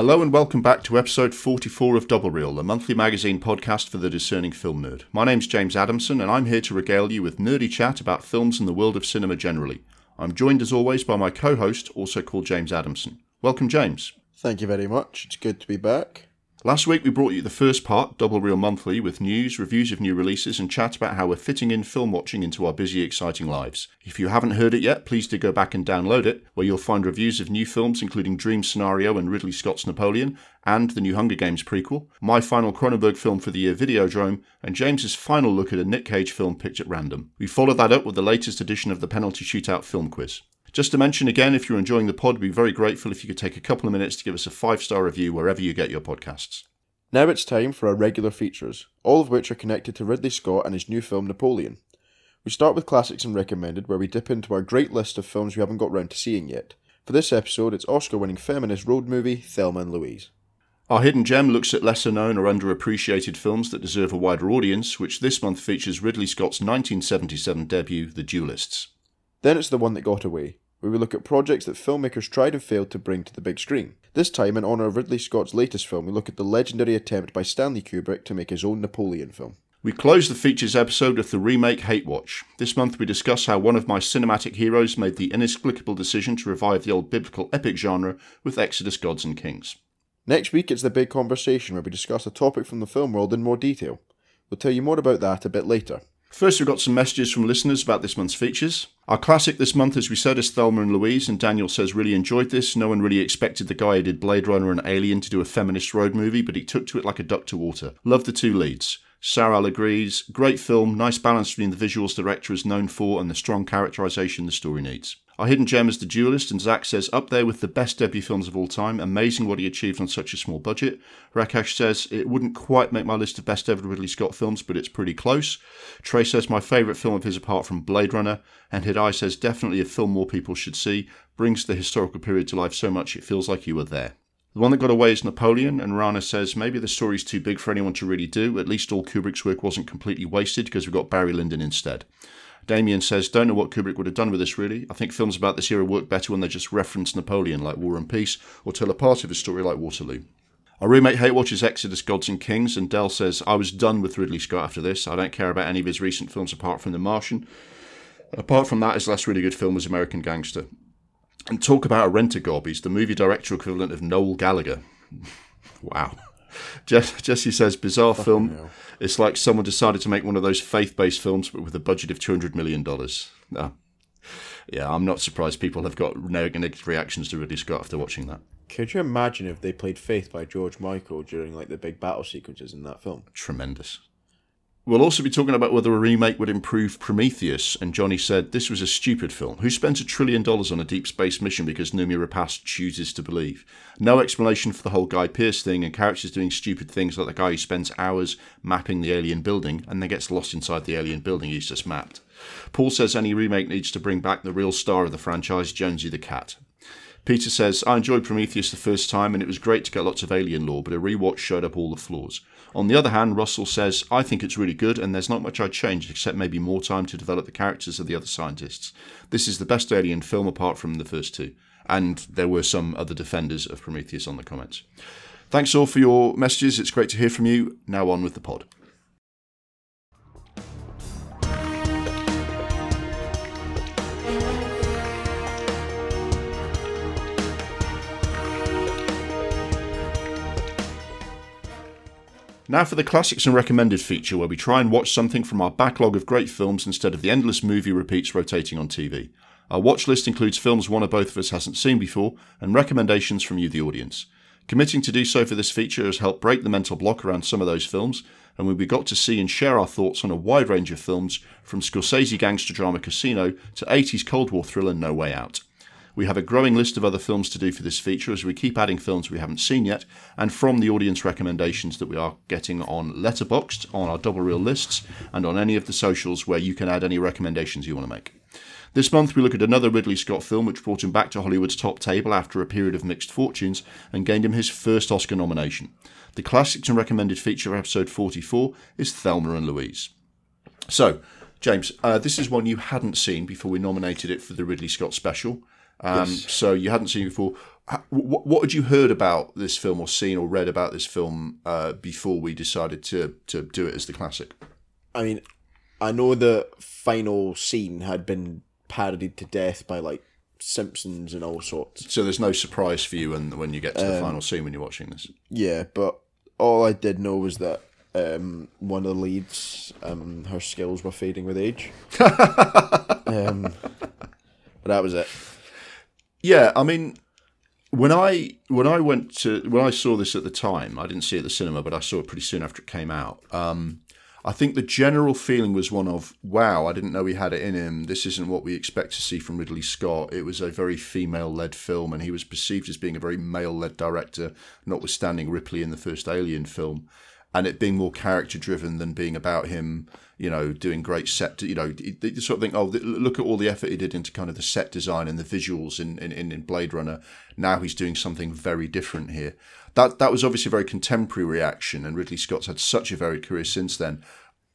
Hello and welcome back to episode 44 of Double Reel, the monthly magazine podcast for the discerning film nerd. My name's James Adamson and I'm here to regale you with nerdy chat about films and the world of cinema generally. I'm joined as always by my co host, also called James Adamson. Welcome, James. Thank you very much. It's good to be back. Last week we brought you the first part, Double Reel Monthly, with news, reviews of new releases, and chat about how we're fitting in film watching into our busy, exciting lives. If you haven't heard it yet, please do go back and download it, where you'll find reviews of new films including Dream Scenario and Ridley Scott's Napoleon, and the new Hunger Games prequel, my final Cronenberg film for the year, Videodrome, and James's final look at a Nick Cage film picked at random. We followed that up with the latest edition of the Penalty Shootout film quiz. Just to mention again, if you're enjoying the pod, we'd be very grateful if you could take a couple of minutes to give us a five star review wherever you get your podcasts. Now it's time for our regular features, all of which are connected to Ridley Scott and his new film Napoleon. We start with classics and recommended, where we dip into our great list of films we haven't got round to seeing yet. For this episode, it's Oscar winning feminist road movie Thelma and Louise. Our hidden gem looks at lesser known or underappreciated films that deserve a wider audience, which this month features Ridley Scott's 1977 debut, The Duelists. Then it's the one that got away, where we look at projects that filmmakers tried and failed to bring to the big screen. This time, in honour of Ridley Scott's latest film, we look at the legendary attempt by Stanley Kubrick to make his own Napoleon film. We close the features episode with the remake Hate Watch. This month we discuss how one of my cinematic heroes made the inexplicable decision to revive the old biblical epic genre with Exodus Gods and Kings. Next week, it's the big conversation where we discuss a topic from the film world in more detail. We'll tell you more about that a bit later. First, we've got some messages from listeners about this month's features. Our classic this month, as we said, is Thelma and Louise, and Daniel says really enjoyed this. No one really expected the guy who did Blade Runner and Alien to do a feminist road movie, but he took to it like a duck to water. Love the two leads. Sarah agrees. Great film, nice balance between the visuals director is known for and the strong characterization the story needs. Our hidden gem is The Duelist, and Zach says up there with the best debut films of all time. Amazing what he achieved on such a small budget. Rakesh says it wouldn't quite make my list of best ever Ridley Scott films, but it's pretty close. Trey says my favourite film of his apart from Blade Runner, and Hidai says definitely a film more people should see. Brings the historical period to life so much it feels like you were there. The one that got away is Napoleon, and Rana says maybe the story's too big for anyone to really do. At least all Kubrick's work wasn't completely wasted because we got Barry Lyndon instead. Damien says, Don't know what Kubrick would have done with this really. I think films about this era work better when they just reference Napoleon, like War and Peace, or tell a part of a story like Waterloo. Our remake Hate watches Exodus Gods and Kings, and Dell says, I was done with Ridley Scott after this. I don't care about any of his recent films apart from The Martian. Apart from that, his last really good film was American Gangster. And talk about a rent a gob, he's the movie director equivalent of Noel Gallagher. wow. Jesse says, bizarre Fucking film. Hell. It's like someone decided to make one of those faith based films, but with a budget of $200 million. No. Yeah, I'm not surprised people have got negative reactions to Ridley Scott after watching that. Could you imagine if they played Faith by George Michael during like the big battle sequences in that film? Tremendous. We'll also be talking about whether a remake would improve Prometheus, and Johnny said this was a stupid film. Who spends a trillion dollars on a deep space mission because Noomi Rapace chooses to believe? No explanation for the whole Guy Pearce thing, and characters doing stupid things like the guy who spends hours mapping the alien building and then gets lost inside the alien building he's just mapped. Paul says any remake needs to bring back the real star of the franchise, Jonesy the Cat. Peter says, I enjoyed Prometheus the first time and it was great to get lots of alien lore, but a rewatch showed up all the flaws. On the other hand, Russell says, I think it's really good and there's not much I'd change except maybe more time to develop the characters of the other scientists. This is the best Alien film apart from the first two. And there were some other defenders of Prometheus on the comments. Thanks all for your messages. It's great to hear from you. Now on with the pod. Now for the classics and recommended feature, where we try and watch something from our backlog of great films instead of the endless movie repeats rotating on TV. Our watch list includes films one or both of us hasn't seen before, and recommendations from you, the audience. Committing to do so for this feature has helped break the mental block around some of those films, and we got to see and share our thoughts on a wide range of films, from Scorsese gangster drama Casino to 80s Cold War thriller No Way Out. We have a growing list of other films to do for this feature as we keep adding films we haven't seen yet, and from the audience recommendations that we are getting on Letterboxd, on our double reel lists, and on any of the socials where you can add any recommendations you want to make. This month, we look at another Ridley Scott film which brought him back to Hollywood's top table after a period of mixed fortunes and gained him his first Oscar nomination. The Classics and Recommended feature, of episode 44, is Thelma and Louise. So, James, uh, this is one you hadn't seen before we nominated it for the Ridley Scott special. Um, yes. So you hadn't seen it before. what, what had you heard about this film or seen or read about this film uh, before we decided to to do it as the classic? I mean, I know the final scene had been parodied to death by like Simpsons and all sorts. So there's no surprise for you when when you get to the um, final scene when you're watching this. Yeah, but all I did know was that um, one of the leads, um, her skills were fading with age. um, but that was it. Yeah, I mean, when I when I went to when I saw this at the time, I didn't see it at the cinema, but I saw it pretty soon after it came out. Um, I think the general feeling was one of wow, I didn't know he had it in him. This isn't what we expect to see from Ridley Scott. It was a very female-led film, and he was perceived as being a very male-led director, notwithstanding Ripley in the first Alien film and it being more character driven than being about him, you know, doing great set. You know, you sort of think, oh, look at all the effort he did into kind of the set design and the visuals in, in, in Blade Runner. Now he's doing something very different here. That that was obviously a very contemporary reaction, and Ridley Scott's had such a varied career since then.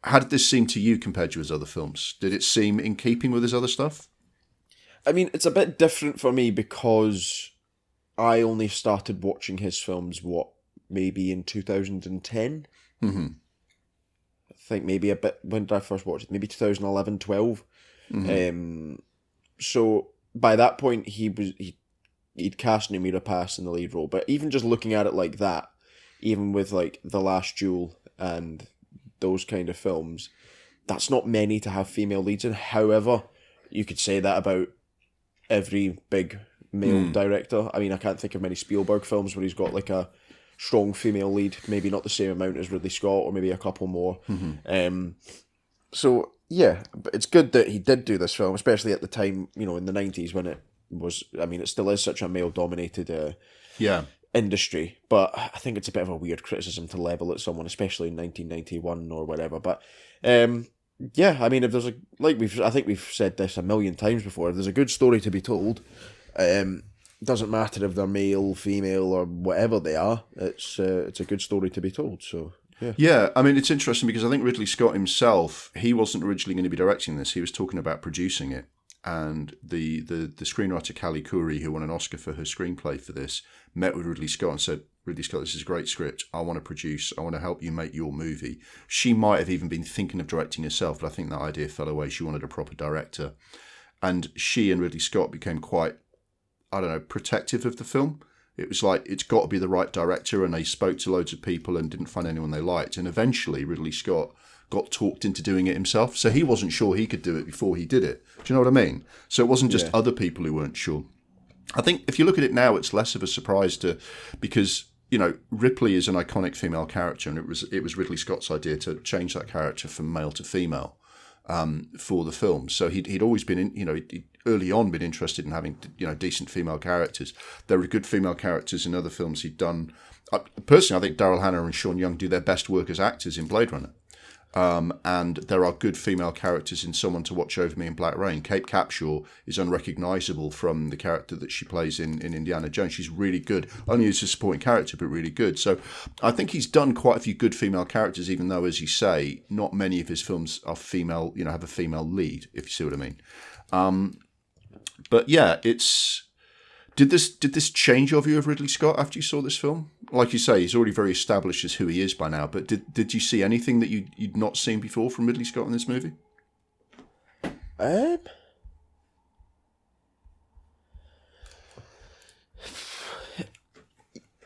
How did this seem to you compared to his other films? Did it seem in keeping with his other stuff? I mean, it's a bit different for me because I only started watching his films what maybe in 2010. Mm-hmm. I think maybe a bit, when did I first watch it? Maybe 2011, 12. Mm-hmm. Um, so by that point, he was, he, he'd cast Noomi Rapace in the lead role. But even just looking at it like that, even with like The Last Duel and those kind of films, that's not many to have female leads in. However, you could say that about every big male mm. director. I mean, I can't think of many Spielberg films where he's got like a strong female lead, maybe not the same amount as Ridley Scott, or maybe a couple more. Mm-hmm. Um, so yeah, but it's good that he did do this film, especially at the time, you know, in the nineties when it was. I mean, it still is such a male-dominated, uh, yeah, industry. But I think it's a bit of a weird criticism to level at someone, especially in nineteen ninety-one or whatever. But um, yeah, I mean, if there's a like we've, I think we've said this a million times before. If there's a good story to be told, um, doesn't matter if they're male, female, or whatever they are. It's uh, it's a good story to be told. So yeah. Yeah, I mean it's interesting because I think Ridley Scott himself he wasn't originally going to be directing this. He was talking about producing it, and the the the screenwriter Callie Khouri, who won an Oscar for her screenplay for this, met with Ridley Scott and said, "Ridley Scott, this is a great script. I want to produce. I want to help you make your movie." She might have even been thinking of directing herself, but I think that idea fell away. She wanted a proper director, and she and Ridley Scott became quite I don't know, protective of the film. It was like it's got to be the right director, and they spoke to loads of people and didn't find anyone they liked. And eventually, Ridley Scott got talked into doing it himself. So he wasn't sure he could do it before he did it. Do you know what I mean? So it wasn't just yeah. other people who weren't sure. I think if you look at it now, it's less of a surprise to because you know Ripley is an iconic female character, and it was it was Ridley Scott's idea to change that character from male to female um, for the film. So he'd, he'd always been in, you know he'd, early on been interested in having you know decent female characters. There were good female characters in other films he'd done. Uh, personally, I think Daryl Hannah and Sean Young do their best work as actors in Blade Runner. Um, and there are good female characters in Someone to Watch Over Me in Black Rain. Kate Capshaw is unrecognizable from the character that she plays in, in Indiana Jones. She's really good, only as a supporting character, but really good. So I think he's done quite a few good female characters, even though, as you say, not many of his films are female, you know, have a female lead, if you see what I mean. Um, but yeah, it's did this did this change your view of Ridley Scott after you saw this film? Like you say, he's already very established as who he is by now. But did did you see anything that you you'd not seen before from Ridley Scott in this movie? Um.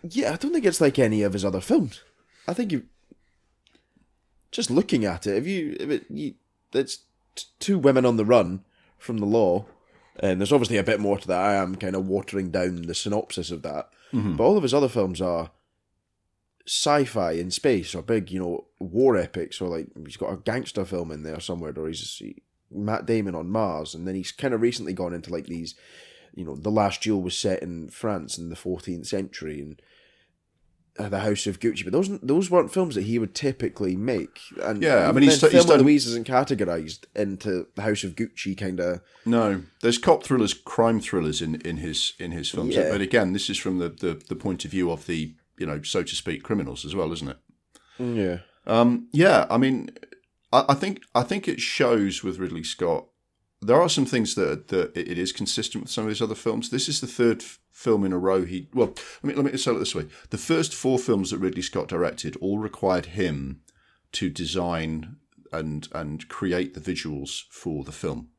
Yeah, I don't think it's like any of his other films. I think you just looking at it, if you if it you, it's two women on the run from the law and there's obviously a bit more to that. I am kind of watering down the synopsis of that. Mm-hmm. But all of his other films are sci-fi in space or big, you know, war epics or like he's got a gangster film in there somewhere or he's he, Matt Damon on Mars and then he's kind of recently gone into like these, you know, The Last Duel was set in France in the 14th century and the House of Gucci, but those those weren't films that he would typically make. And yeah, I mean, he's, Thelma he's done... Louise isn't categorized into the House of Gucci kind of. No, there's cop thrillers, crime thrillers in, in his in his films. Yeah. But again, this is from the, the the point of view of the you know so to speak criminals as well, isn't it? Mm, yeah. Um, yeah, I mean, I, I think I think it shows with Ridley Scott there are some things that that it is consistent with some of his other films. This is the third f- film in a row he well let me let me say it this way: the first four films that Ridley Scott directed all required him to design and and create the visuals for the film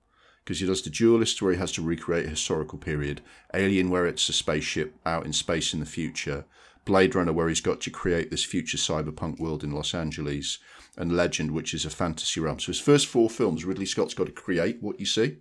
because he does the duelist where he has to recreate a historical period, Alien where it's a spaceship out in space in the future, Blade Runner where he's got to create this future cyberpunk world in Los Angeles, and Legend which is a fantasy realm. So his first four films, Ridley Scott's got to create what you see.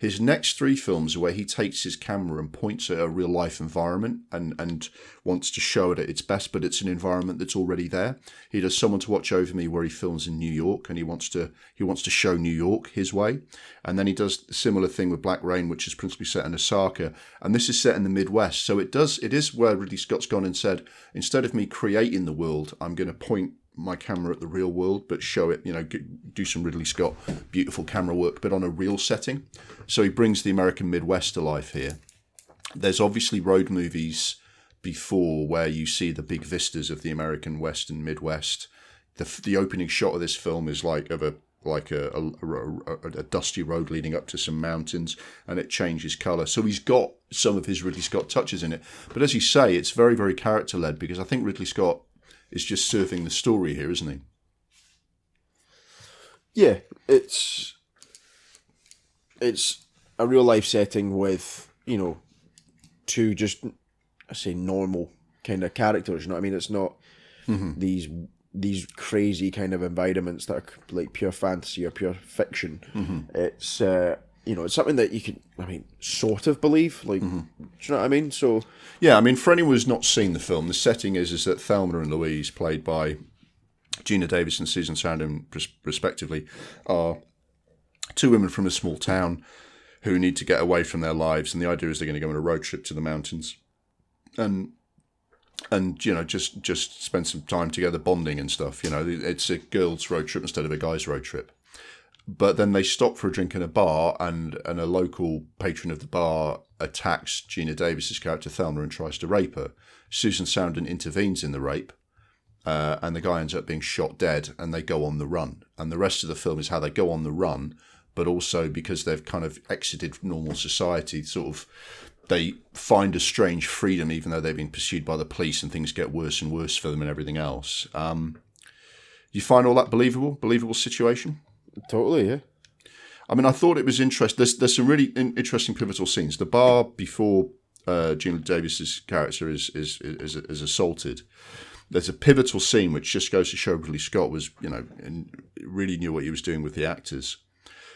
His next three films are where he takes his camera and points at a real life environment and, and wants to show it at its best, but it's an environment that's already there. He does Someone to Watch Over Me where he films in New York and he wants to he wants to show New York his way. And then he does a similar thing with Black Rain, which is principally set in Osaka. And this is set in the Midwest. So it does it is where Ridley Scott's gone and said, instead of me creating the world, I'm going to point my camera at the real world, but show it, you know, do some Ridley Scott beautiful camera work, but on a real setting. So he brings the American Midwest to life here. There's obviously road movies before where you see the big vistas of the American West and Midwest. The, the opening shot of this film is like of a like a, a, a, a, dusty road leading up to some mountains and it changes colour. So he's got some of his Ridley Scott touches in it. But as you say, it's very, very character led because I think Ridley Scott is just serving the story here, isn't he? Yeah, it's it's a real life setting with you know two just I say normal kind of characters. You know what I mean? It's not mm-hmm. these these crazy kind of environments that are like pure fantasy or pure fiction. Mm-hmm. It's uh, you know, it's something that you can, I mean, sort of believe. Like, mm-hmm. do you know what I mean? So, yeah, I mean, for anyone who's not seen the film, the setting is is that Thelma and Louise, played by Geena Davis and Susan Sarandon, respectively, are two women from a small town who need to get away from their lives, and the idea is they're going to go on a road trip to the mountains, and and you know just just spend some time together bonding and stuff. You know, it's a girls' road trip instead of a guys' road trip but then they stop for a drink in a bar, and and a local patron of the bar attacks Geena Davis's character Thelma and tries to rape her. Susan Sarandon intervenes in the rape, uh, and the guy ends up being shot dead, and they go on the run. And the rest of the film is how they go on the run, but also because they've kind of exited normal society, sort of they find a strange freedom, even though they've been pursued by the police, and things get worse and worse for them and everything else. Um, you find all that believable, believable situation? Totally, yeah. I mean, I thought it was interesting. There's there's some really interesting pivotal scenes. The bar before uh, Geena Davis's character is is, is is assaulted. There's a pivotal scene which just goes to show Ridley Scott was, you know, really knew what he was doing with the actors,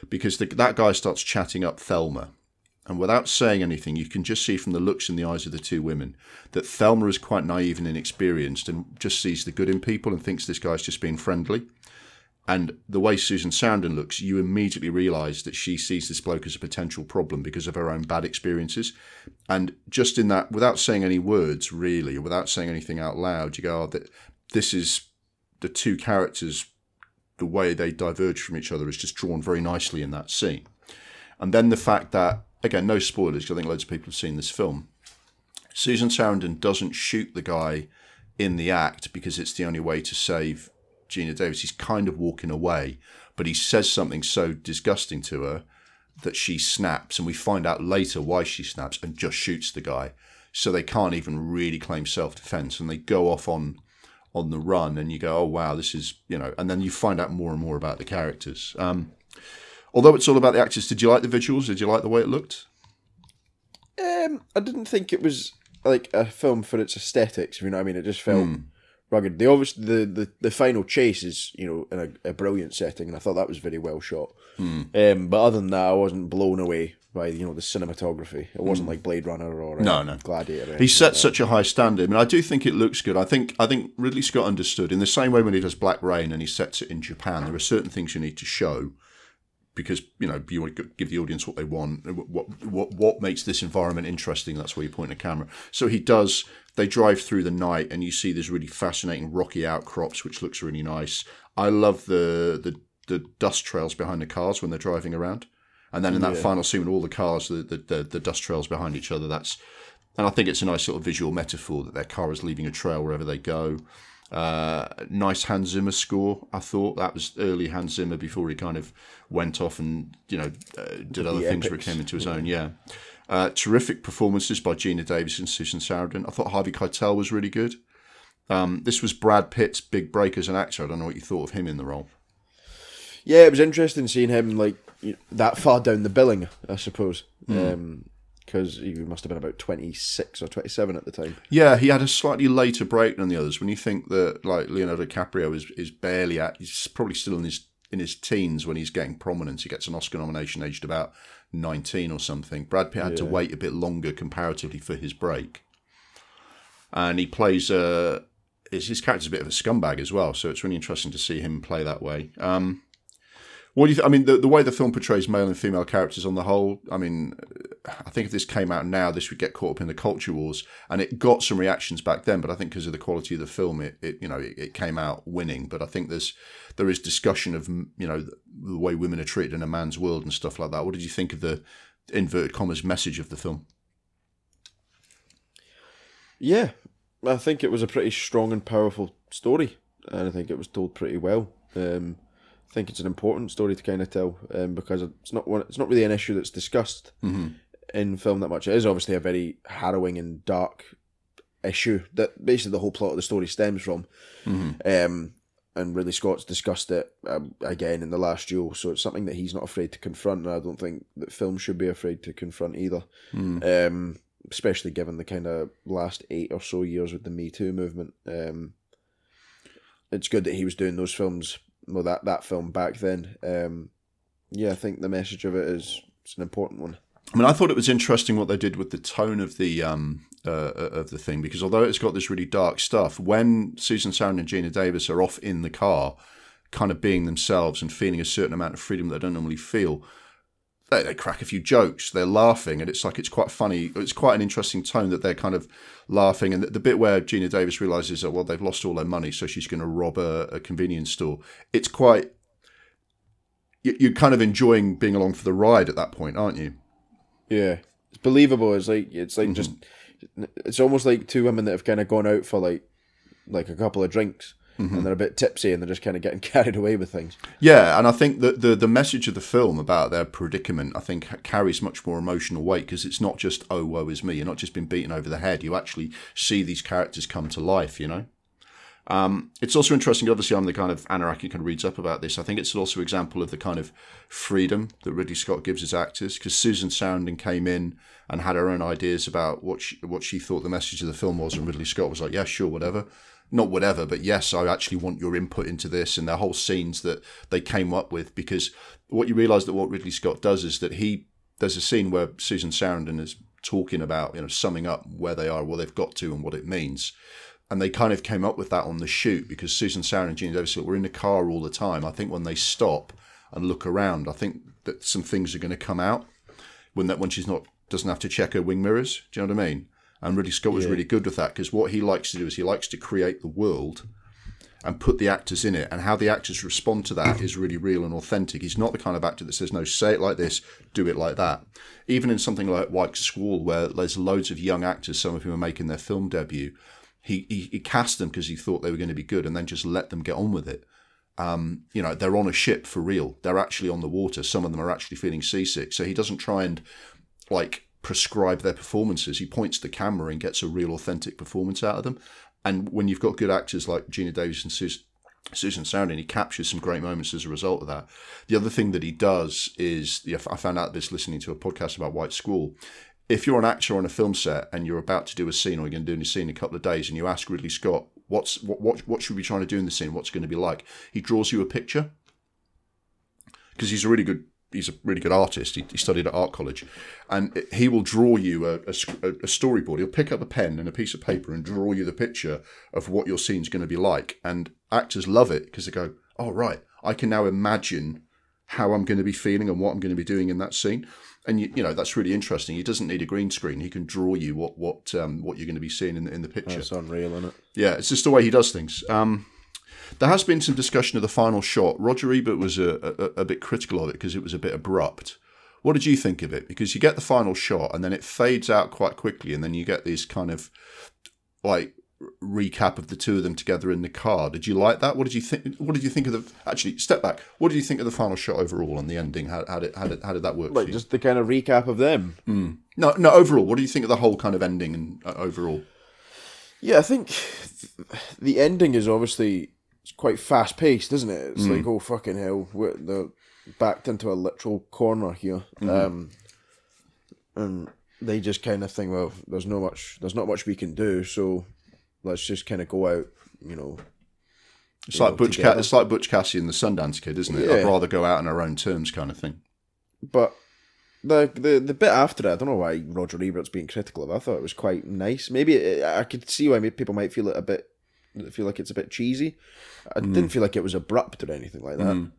because the, that guy starts chatting up Thelma, and without saying anything, you can just see from the looks in the eyes of the two women that Thelma is quite naive and inexperienced, and just sees the good in people and thinks this guy's just being friendly. And the way Susan Sarandon looks, you immediately realise that she sees this bloke as a potential problem because of her own bad experiences. And just in that, without saying any words really, without saying anything out loud, you go, oh, that this is the two characters, the way they diverge from each other is just drawn very nicely in that scene. And then the fact that, again, no spoilers, because I think loads of people have seen this film. Susan Sarandon doesn't shoot the guy in the act because it's the only way to save Geena Davis, he's kind of walking away, but he says something so disgusting to her that she snaps, and we find out later why she snaps and just shoots the guy. So they can't even really claim self defense, and they go off on on the run, and you go, oh wow, this is you know, and then you find out more and more about the characters. Um, although it's all about the actors, did you like the visuals? Did you like the way it looked? Um, I didn't think it was like a film for its aesthetics. You know what I mean? It just felt. Mm rugged. The obvious the, the, the final chase is you know in a, a brilliant setting, and I thought that was very well shot. Mm. Um, but other than that, I wasn't blown away by you know the cinematography. It wasn't mm. like Blade Runner or no, no Gladiator. He set like such a high standard. I mean, I do think it looks good. I think I think Ridley Scott understood in the same way when he does Black Rain and he sets it in Japan. There are certain things you need to show because you know you want to give the audience what they want. What what what makes this environment interesting? That's where you point the camera. So he does. They drive through the night, and you see these really fascinating rocky outcrops, which looks really nice. I love the the the dust trails behind the cars when they're driving around, and then in that yeah. final scene, with all the cars, the, the the the dust trails behind each other. That's and I think it's a nice little visual metaphor that their car is leaving a trail wherever they go. Uh, nice Hans Zimmer score. I thought that was early Hans Zimmer before he kind of went off and you know uh, did other things where he came into his own. Yeah. Uh, terrific performances by Geena Davis and Susan Sarandon. I thought Harvey Keitel was really good. Um, this was Brad Pitt's big break as an actor. I don't know what you thought of him in the role. Yeah, it was interesting seeing him like that far down the billing, I suppose. Mm. Um, because he must have been about 26 or 27 at the time. Yeah, he had a slightly later break than the others. When you think that like Leonardo DiCaprio is, is barely at, he's probably still in his in his teens when he's getting prominence. He gets an Oscar nomination aged about 19 or something. Brad Pitt had yeah. to wait a bit longer comparatively for his break. And he plays uh his, his character's a bit of a scumbag as well, so it's really interesting to see him play that way. Um, what do you? Th- I mean, the, the way the film portrays male and female characters on the whole. I mean, I think if this came out now, this would get caught up in the culture wars, and it got some reactions back then. But I think because of the quality of the film, it, it you know it, it, came out winning. But I think there's there is discussion of you know the way women are treated in a man's world and stuff like that. What did you think of the inverted commas message of the film? Yeah, I think it was a pretty strong and powerful story, and I think it was told pretty well. Um, think it's an important story to kind of tell um, because it's not one, it's not really an issue that's discussed mm-hmm. in film that much. It is obviously a very harrowing and dark issue that basically the whole plot of the story stems from. Mm-hmm. Um, and Ridley Scott's discussed it um, again in the last duel, so it's something that he's not afraid to confront, and I don't think that film should be afraid to confront either. Mm. Um, especially given the kind of last eight or so years with the Me Too movement. Um, it's good that he was doing those films well that that film back then. Um, yeah, I think the message of it is it's an important one. I mean, I thought it was interesting what they did with the tone of the um, uh, of the thing because although it's got this really dark stuff, when Susan Sarandon and Geena Davis are off in the car, kind of being themselves and feeling a certain amount of freedom that they don't normally feel, they, they crack a few jokes. They're laughing, and it's like it's quite funny. It's quite an interesting tone that they're kind of laughing. And the, the bit where Geena Davis realizes that well, they've lost all their money, so she's going to rob a, a, convenience store. It's quite you're kind of enjoying being along for the ride at that point, aren't you? Yeah, it's believable. It's like it's like mm-hmm. just it's almost like two women that have kind of gone out for like like a couple of drinks Mm-hmm. and they're a bit tipsy and they're just kind of getting carried away with things. Yeah, and I think that the the message of the film about their predicament, I think, carries much more emotional weight because it's not just oh woe is me. You're not just being beaten over the head. You actually see these characters come to life. You know. Um, it's also interesting. Obviously, I'm the kind of Anaraki who kind of reads up about this. I think it's also an example of the kind of freedom that Ridley Scott gives his actors. Because Susan Sarandon came in and had her own ideas about what she, what she thought the message of the film was, and Ridley Scott was like, "Yeah, sure, whatever." Not whatever, but yes, I actually want your input into this and the whole scenes that they came up with. Because what you realise that what Ridley Scott does is that he there's a scene where Susan Sarandon is talking about you know summing up where they are, what they've got to, and what it means. And they kind of came up with that on the shoot because Susan Sarandon and Geena Davis were in the car all the time. I think when they stop and look around, I think that some things are going to come out when that when she's not doesn't have to check her wing mirrors. Do you know what I mean? And Ridley Scott was yeah. really good with that because what he likes to do is he likes to create the world and put the actors in it. And how the actors respond to that is really real and authentic. He's not the kind of actor that says, no, say it like this, do it like that. Even in something like White Squall, where there's loads of young actors, some of whom are making their film debut, he, he, he cast them because he thought they were going to be good and then just let them get on with it. Um, you know, they're on a ship for real. They're actually on the water. Some of them are actually feeling seasick. So he doesn't try and like prescribe their performances. He points the camera and gets a real authentic performance out of them. And when you've got good actors like Geena Davis and Susan, Susan Sarandon, he captures some great moments as a result of that. The other thing that he does is, I found out this listening to a podcast about White Squall. If you're an actor on a film set and you're about to do a scene or you're going to do a scene in a couple of days and you ask Ridley Scott, what's what, what, what should we be trying to do in the scene? What's going to be like? He draws you a picture because he's a really good he's a really good artist. He, he, studied at art college, and he will draw you a, a, a, storyboard. He'll pick up a pen and a piece of paper and draw you the picture of what your scene's going to be like. And actors love it because they go, "Oh right, I can now imagine how I'm going to be feeling and what I'm going to be doing in that scene." And you, you know that's really interesting. He doesn't need a green screen. He can draw you what what um, what you're going to be seeing in the, in the picture. That's unreal, isn't it? Yeah, it's just the way he does things. Um, there has been some discussion of the final shot. Roger Ebert was a, a, a bit critical of it because it was a bit abrupt. What did you think of it? Because you get the final shot and then it fades out quite quickly, and then you get these kind of like recap of the two of them together in the car. Did you like that? What did you think? What did you think of the? Actually, step back. What did you think of the final shot overall and the ending? How, how did how did how did that work? for Like you? just the kind of recap of them. no, no. Overall, what do you think of the whole kind of ending and uh, overall? Yeah, I think the ending is obviously it's quite fast paced, isn't it? It's like oh fucking hell, we're they're backed into a literal corner here, um, and they just kind of think, well, there's no much, there's not much we can do, so let's just kind of go out, you know. It's like know, Butch. Ca- it's like Butch Cassidy and the Sundance Kid, isn't it? Yeah. I'd rather go out on our own terms, kind of thing. But the the the bit after it, I don't know why Roger Ebert's being critical of. it. I thought it was quite nice. Maybe it, I could see why people might feel it a bit, feel like it's a bit cheesy. I didn't feel like it was abrupt or anything like that.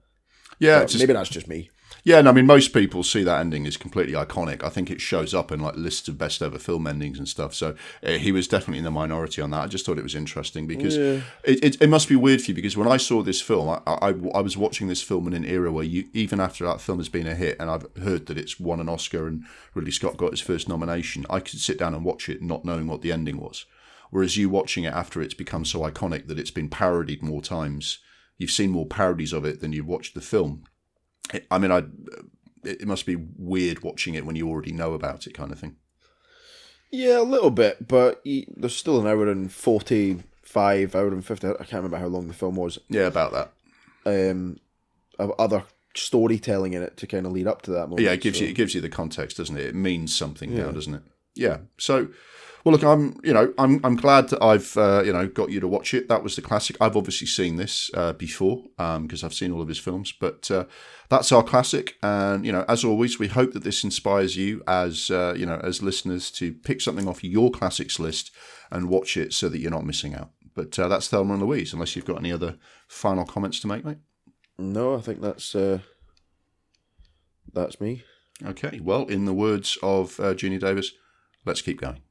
Yeah, just, maybe that's just me. yeah. And I mean, most people see that ending as completely iconic. I think it shows up in like lists of best ever film endings and stuff. So uh, he was definitely in the minority on that. I just thought it was interesting because it, it, it must be weird for you because when I saw this film, I, I, I was watching this film in an era where you even after that film has been a hit, and I've heard that it's won an Oscar and Ridley Scott got his first nomination. I could sit down and watch it not knowing what the ending was. Whereas you watching it after it's become so iconic that it's been parodied more times, you've seen more parodies of it than you've watched the film. It, I mean, I it must be weird watching it when you already know about it, kind of thing. Yeah, a little bit, but there's still an hour and forty-five, hour and fifty. I can't remember how long the film was. Yeah, about that. Um, other storytelling in it to kind of lead up to that moment. Yeah, it gives so- you it gives you the context, doesn't it? It means something now, doesn't it? Yeah. So, well, look, I'm you know I'm I'm glad that I've uh, you know got you to watch it. That was the classic. I've obviously seen this uh, before because I've seen all of his films, but uh, that's our classic. And you know, as always, we hope that this inspires you as uh, you know as listeners to pick something off your classics list and watch it so that you're not missing out. But uh, that's Thelma and Louise. Unless you've got any other final comments to make, mate. No, I think that's uh, that's me. Okay. Well, in the words of uh, Geena Davis, let's keep going.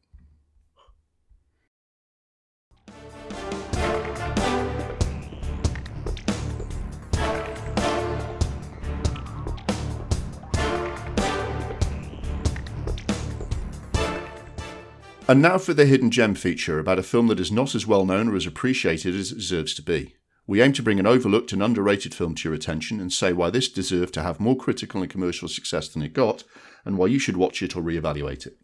And now for the Hidden Gem feature about a film that is not as well known or as appreciated as it deserves to be. We aim to bring an overlooked and underrated film to your attention and say why this deserved to have more critical and commercial success than it got, and why you should watch it or re-evaluate it.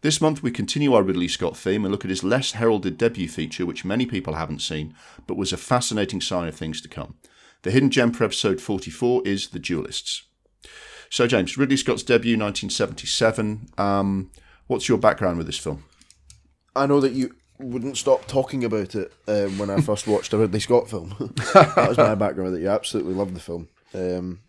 This month we continue our Ridley Scott theme and look at his less heralded debut feature, which many people haven't seen, but was a fascinating sign of things to come. The Hidden Gem for episode 44 is The Duelists. So, James, Ridley Scott's debut, 1977. Um, what's your background with this film? I know that you wouldn't stop talking about it um, when I first watched a Ridley Scott film. that was my background. That you absolutely loved the film. Um,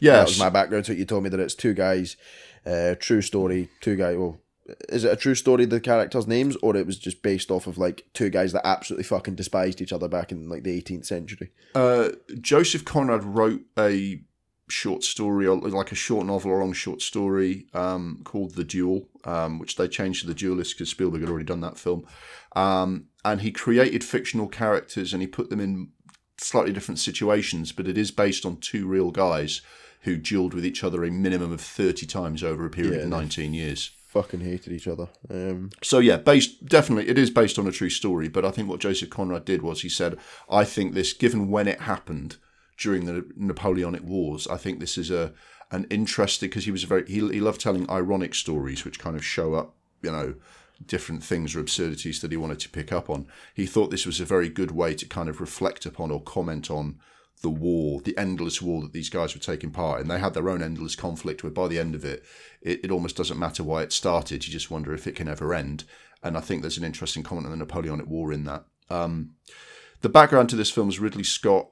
that was my background. So you told me that it's two guys, uh, true story. Two guys. Well, is it a true story? The characters' names, or it was just based off of like two guys that absolutely fucking despised each other back in like the 18th century. Uh, Joseph Conrad wrote a short story, or like a short novel or long short story um, called The Duel, um, which they changed to The Duelist because Spielberg had already done that film. Um, and he created fictional characters and he put them in slightly different situations, but it is based on two real guys who duelled with each other a minimum of 30 times over a period Yeah, of 19 years. Fucking hated each other. Um, So yeah, based definitely it is based on a true story. But I think what Joseph Conrad did was he said, I think this, given when it happened during the Napoleonic Wars, I think this is a an interesting because he was a very he he loved telling ironic stories which kind of show up, you know, different things or absurdities that he wanted to pick up on. He thought this was a very good way to kind of reflect upon or comment on the war, the endless war that these guys were taking part in. They had their own endless conflict where by the end of it, it, it almost doesn't matter why it started. You just wonder if it can ever end. And I think there's an interesting comment on the Napoleonic War in that. Um, the background to this film is Ridley Scott.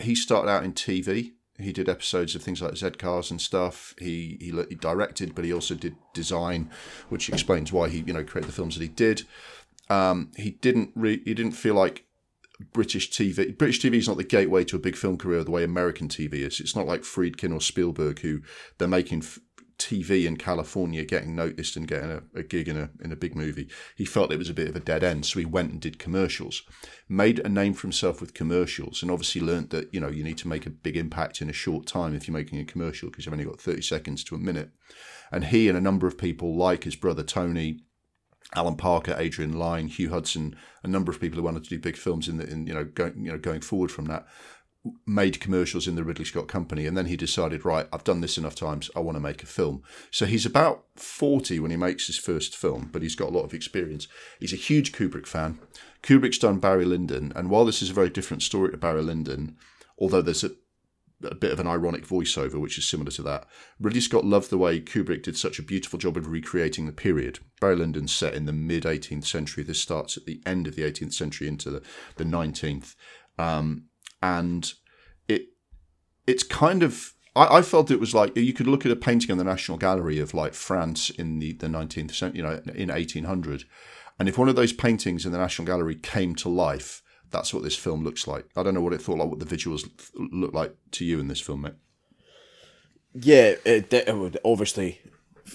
He started out in TV. He did episodes of things like Z Cars and stuff. He, he he directed, but he also did design, which explains why he you know created the films that he did. Um, he didn't re- he didn't feel like British TV. British TV is not the gateway to a big film career the way American TV is. It's not like Friedkin or Spielberg who they're making f- TV in California, getting noticed and getting a, a gig in a in a big movie. He felt it was a bit of a dead end, so he went and did commercials, made a name for himself with commercials, and obviously learnt that you know you need to make a big impact in a short time if you're making a commercial because you've only got thirty seconds to a minute. And he and a number of people like his brother Tony Alan Parker, Adrian Lyne, Hugh Hudson, a number of people who wanted to do big films in the in you know going you know going forward from that made commercials in the Ridley Scott company and then he decided right I've done this enough times I want to make a film so he's about 40 when he makes his first film but he's got a lot of experience he's a huge Kubrick fan Kubrick's done Barry Lyndon and while this is a very different story to Barry Lyndon although there's a a bit of an ironic voiceover, which is similar to that. Ridley Scott loved the way Kubrick did such a beautiful job of recreating the period. Barry Lyndon's set in the mid 18th century. This starts at the end of the 18th century into the, the 19th. Um, and it it's kind of I, I, felt it was like you could look at a painting in the National Gallery of like France in the, the 19th century, you know, in 1800. And if one of those paintings in the National Gallery came to life, that's what this film looks like. I don't know what it thought like, what the visuals look like to you in this film, mate. Yeah, it, it would obviously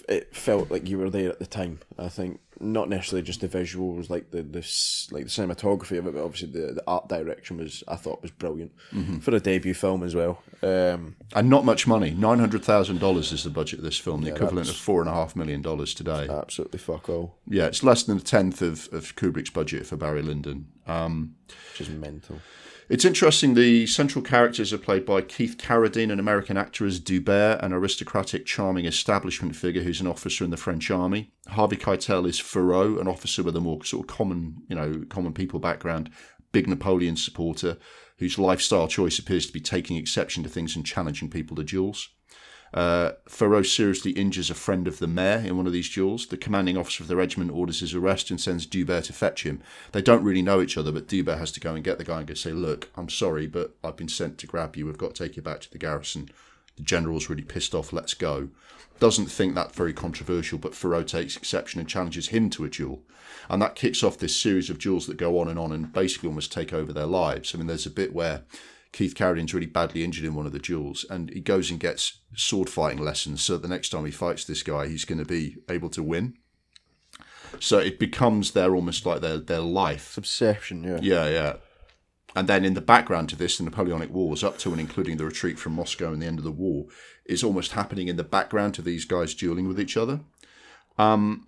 it felt like you were there at the time. I think not necessarily just the visuals, like the this like the cinematography of it, but obviously the, the art direction was I thought was brilliant mm-hmm. for a debut film as well. Um, and not much money. Nine hundred thousand dollars is the budget of this film, the yeah, equivalent of four and a half million dollars today. Absolutely fuck all. Yeah, it's less than a tenth of, of Kubrick's budget for Barry Lyndon. Um, Which is mental. It's interesting. The central characters are played by Keith Carradine, an American actor as d'Hubert, an aristocratic, charming establishment figure who's an officer in the French army. Harvey Keitel is Feraud, an officer with a more sort of common, you know, common people background, big Napoleon supporter, whose lifestyle choice appears to be taking exception to things and challenging people to duels. Uh, seriously injures a friend of the mayor in one of these duels. The commanding officer of the regiment orders his arrest and sends d'Hubert to fetch him. They don't really know each other, but d'Hubert has to go and get the guy and go say, Look, I'm sorry, but I've been sent to grab you. We've got to take you back to the garrison. The general's really pissed off. Let's go. Doesn't think that very controversial, but Feraud takes exception and challenges him to a duel. And that kicks off this series of duels that go on and on and basically almost take over their lives. I mean, there's a bit where Keith Carradine's really badly injured in one of the duels, and he goes and gets sword fighting lessons. So the next time he fights this guy, he's going to be able to win. So it becomes their almost like their their life obsession. Yeah, yeah, yeah. And then in the background to this, the Napoleonic Wars, up to and including the retreat from Moscow and the end of the war, is almost happening in the background to these guys dueling with each other. Um,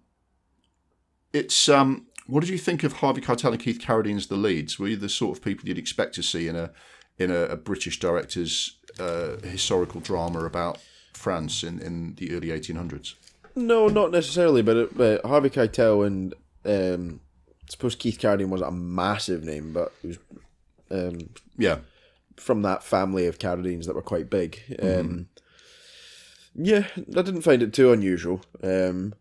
it's um, what did you think of Harvey Keitel and Keith Carradine as the leads? Were you the sort of people you'd expect to see in a in a, a British director's uh, historical drama about France in, in the early 1800s? No, not necessarily, but, it, but Harvey Keitel and um, I suppose Keith Carradine was a massive name, but it was um, yeah from that family of Carradines that were quite big. Mm-hmm. Um, yeah, I didn't find it too unusual. Um,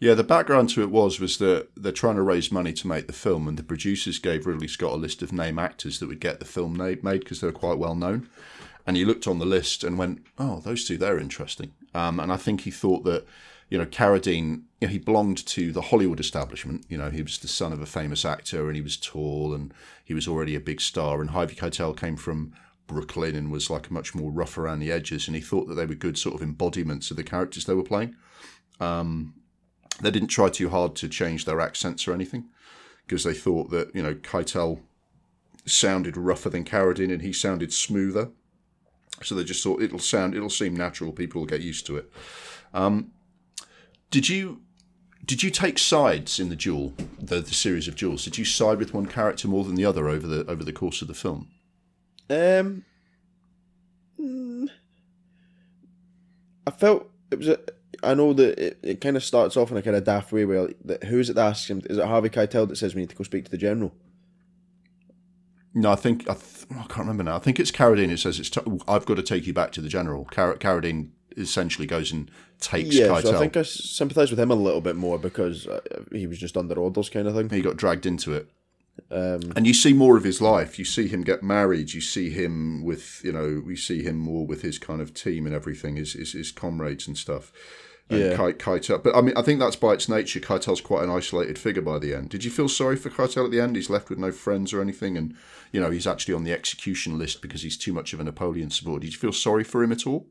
yeah, the background to it was was that they're trying to raise money to make the film, and the producers gave Ridley Scott a list of name actors that would get the film made because they were quite well known. And he looked on the list and went, "Oh, those two, they're interesting." Um, and I think he thought that, you know, Carradine, you know, he belonged to the Hollywood establishment. You know, he was the son of a famous actor, and he was tall, and he was already a big star. And Harvey Keitel came from Brooklyn and was like much more rough around the edges, and he thought that they were good sort of embodiments of the characters they were playing. Um, they didn't try too hard to change their accents or anything because they thought that, you know, Keitel sounded rougher than Carradine and he sounded smoother. So they just thought it'll sound, it'll seem natural. People will get used to it. Um, did you did you take sides in the duel, the, the series of duels? Did you side with one character more than the other over the over the course of the film? Um, mm, I felt it was a I know that it, it kind of starts off in a kind of daft way where like, who's it that asks him? Is it Harvey Keitel that says we need to go speak to the general? No, I think I, th- I can't remember now. I think it's Carradine who says it's. T- I've got to take you back to the general. Car- Carradine essentially goes and takes yeah, Keitel. So I think I sympathise with him a little bit more because uh, he was just under orders, kind of thing. He got dragged into it. Um, and you see more of his life. You see him get married. You see him with, you know, we see him more with his kind of team and everything, his his, his comrades and stuff yeah. Keitel. But I mean, I think that's by its nature. Keitel's quite an isolated figure by the end. Did you feel sorry for Keitel at the end? He's left with no friends or anything, and you know he's actually on the execution list because he's too much of a Napoleon supporter. Did you feel sorry for him at all?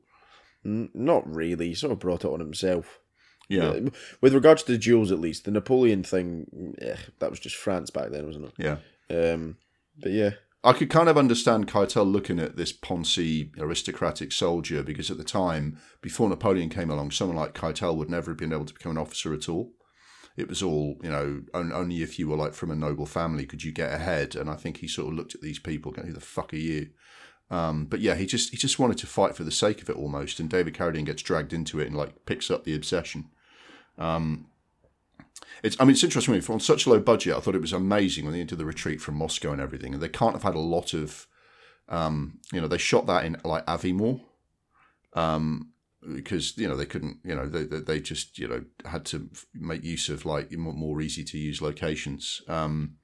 Not really. He sort of brought it on himself. Yeah. With regards to the duels, at least the Napoleon thing, eh, that was just France back then, wasn't it? Yeah. Um, but yeah, I could kind of understand Keitel looking at this poncy aristocratic soldier because at the time, before Napoleon came along, someone like Keitel would never have been able to become an officer at all. it was all you know. Only if you were like from a noble family could you get ahead. And I think he sort of looked at these people, going, "Who the fuck are you?" Um, but yeah, he just he just wanted to fight for the sake of it almost. And David Carradine gets dragged into it and like picks up the obsession. Um, it's I mean it's interesting for on such a low budget. I thought it was amazing when they did the retreat from Moscow and everything. And they can't have had a lot of, um, you know, they shot that in like Aviemore. Um, because you know they couldn't you know they, they just you know had to make use of like more easy to use locations um,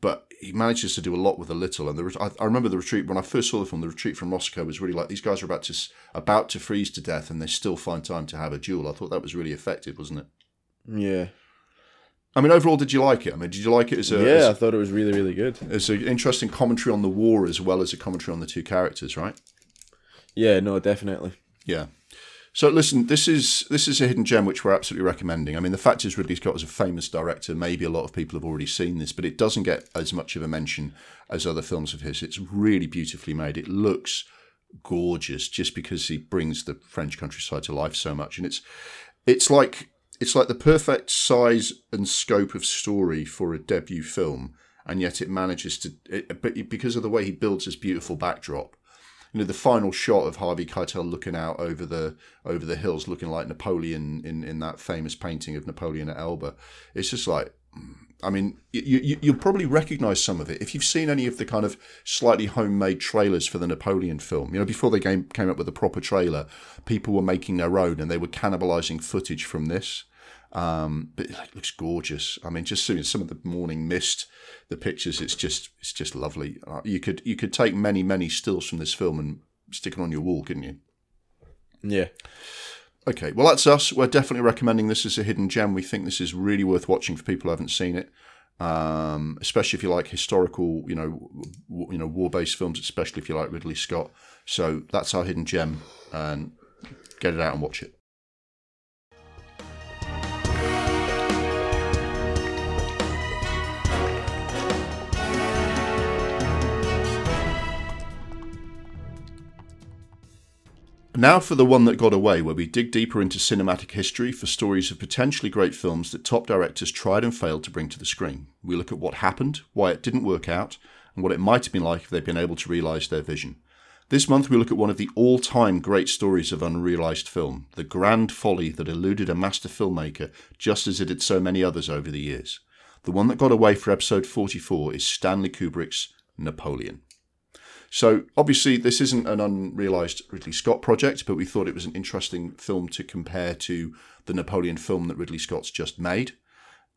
but he manages to do a lot with a little and the, I, I, remember the retreat when I first saw the film the retreat from Moscow was really like these guys are about to about to freeze to death and they still find time to have a duel I thought that was really effective wasn't it yeah I mean, overall, did you like it? I mean, did you like it as a? Yeah, as, I thought it was really, really good. It's an interesting commentary on the war as well as a commentary on the two characters, right? Yeah, no, definitely. Yeah. So listen, this is this is a hidden gem which we're absolutely recommending. I mean, the fact is Ridley Scott was a famous director. Maybe a lot of people have already seen this, but it doesn't get as much of a mention as other films of his. It's really beautifully made. It looks gorgeous just because he brings the French countryside to life so much, and it's it's like it's like the perfect size and scope of story for a debut film, and yet it manages to, it, because of the way he builds this beautiful backdrop you know the final shot of Harvey Keitel looking out over the over the hills, looking like Napoleon in in that famous painting of Napoleon at Elba. It's just like. Hmm, I mean, you, you, you'll probably recognise some of it if you've seen any of the kind of slightly homemade trailers for the Napoleon film. You know, before they came came up with a proper trailer, people were making their own and they were cannibalising footage from this. Um, but it looks gorgeous. I mean, just seeing some of the morning mist, the pictures, it's just it's just lovely. Uh, you could you could take many many stills from this film and stick them on your wall, couldn't you? Yeah. Okay, well that's us. We're definitely recommending this as a hidden gem. We think this is really worth watching for people who haven't seen it, um, especially if you like historical, you know, w- you know, war-based films. Especially if you like Ridley Scott. So that's our hidden gem, and get it out and watch it. Now for the one that got away, where we dig deeper into cinematic history for stories of potentially great films that top directors tried and failed to bring to the screen. We look at what happened, why it didn't work out, and what it might have been like if they'd been able to realise their vision. This month we look at one of the all time great stories of unrealised film, the grand folly that eluded a master filmmaker just as it did so many others over the years. The one that got away for episode 44 is Stanley Kubrick's Napoleon. So obviously, this isn't an unrealized Ridley Scott project, but we thought it was an interesting film to compare to the Napoleon film that Ridley Scott's just made.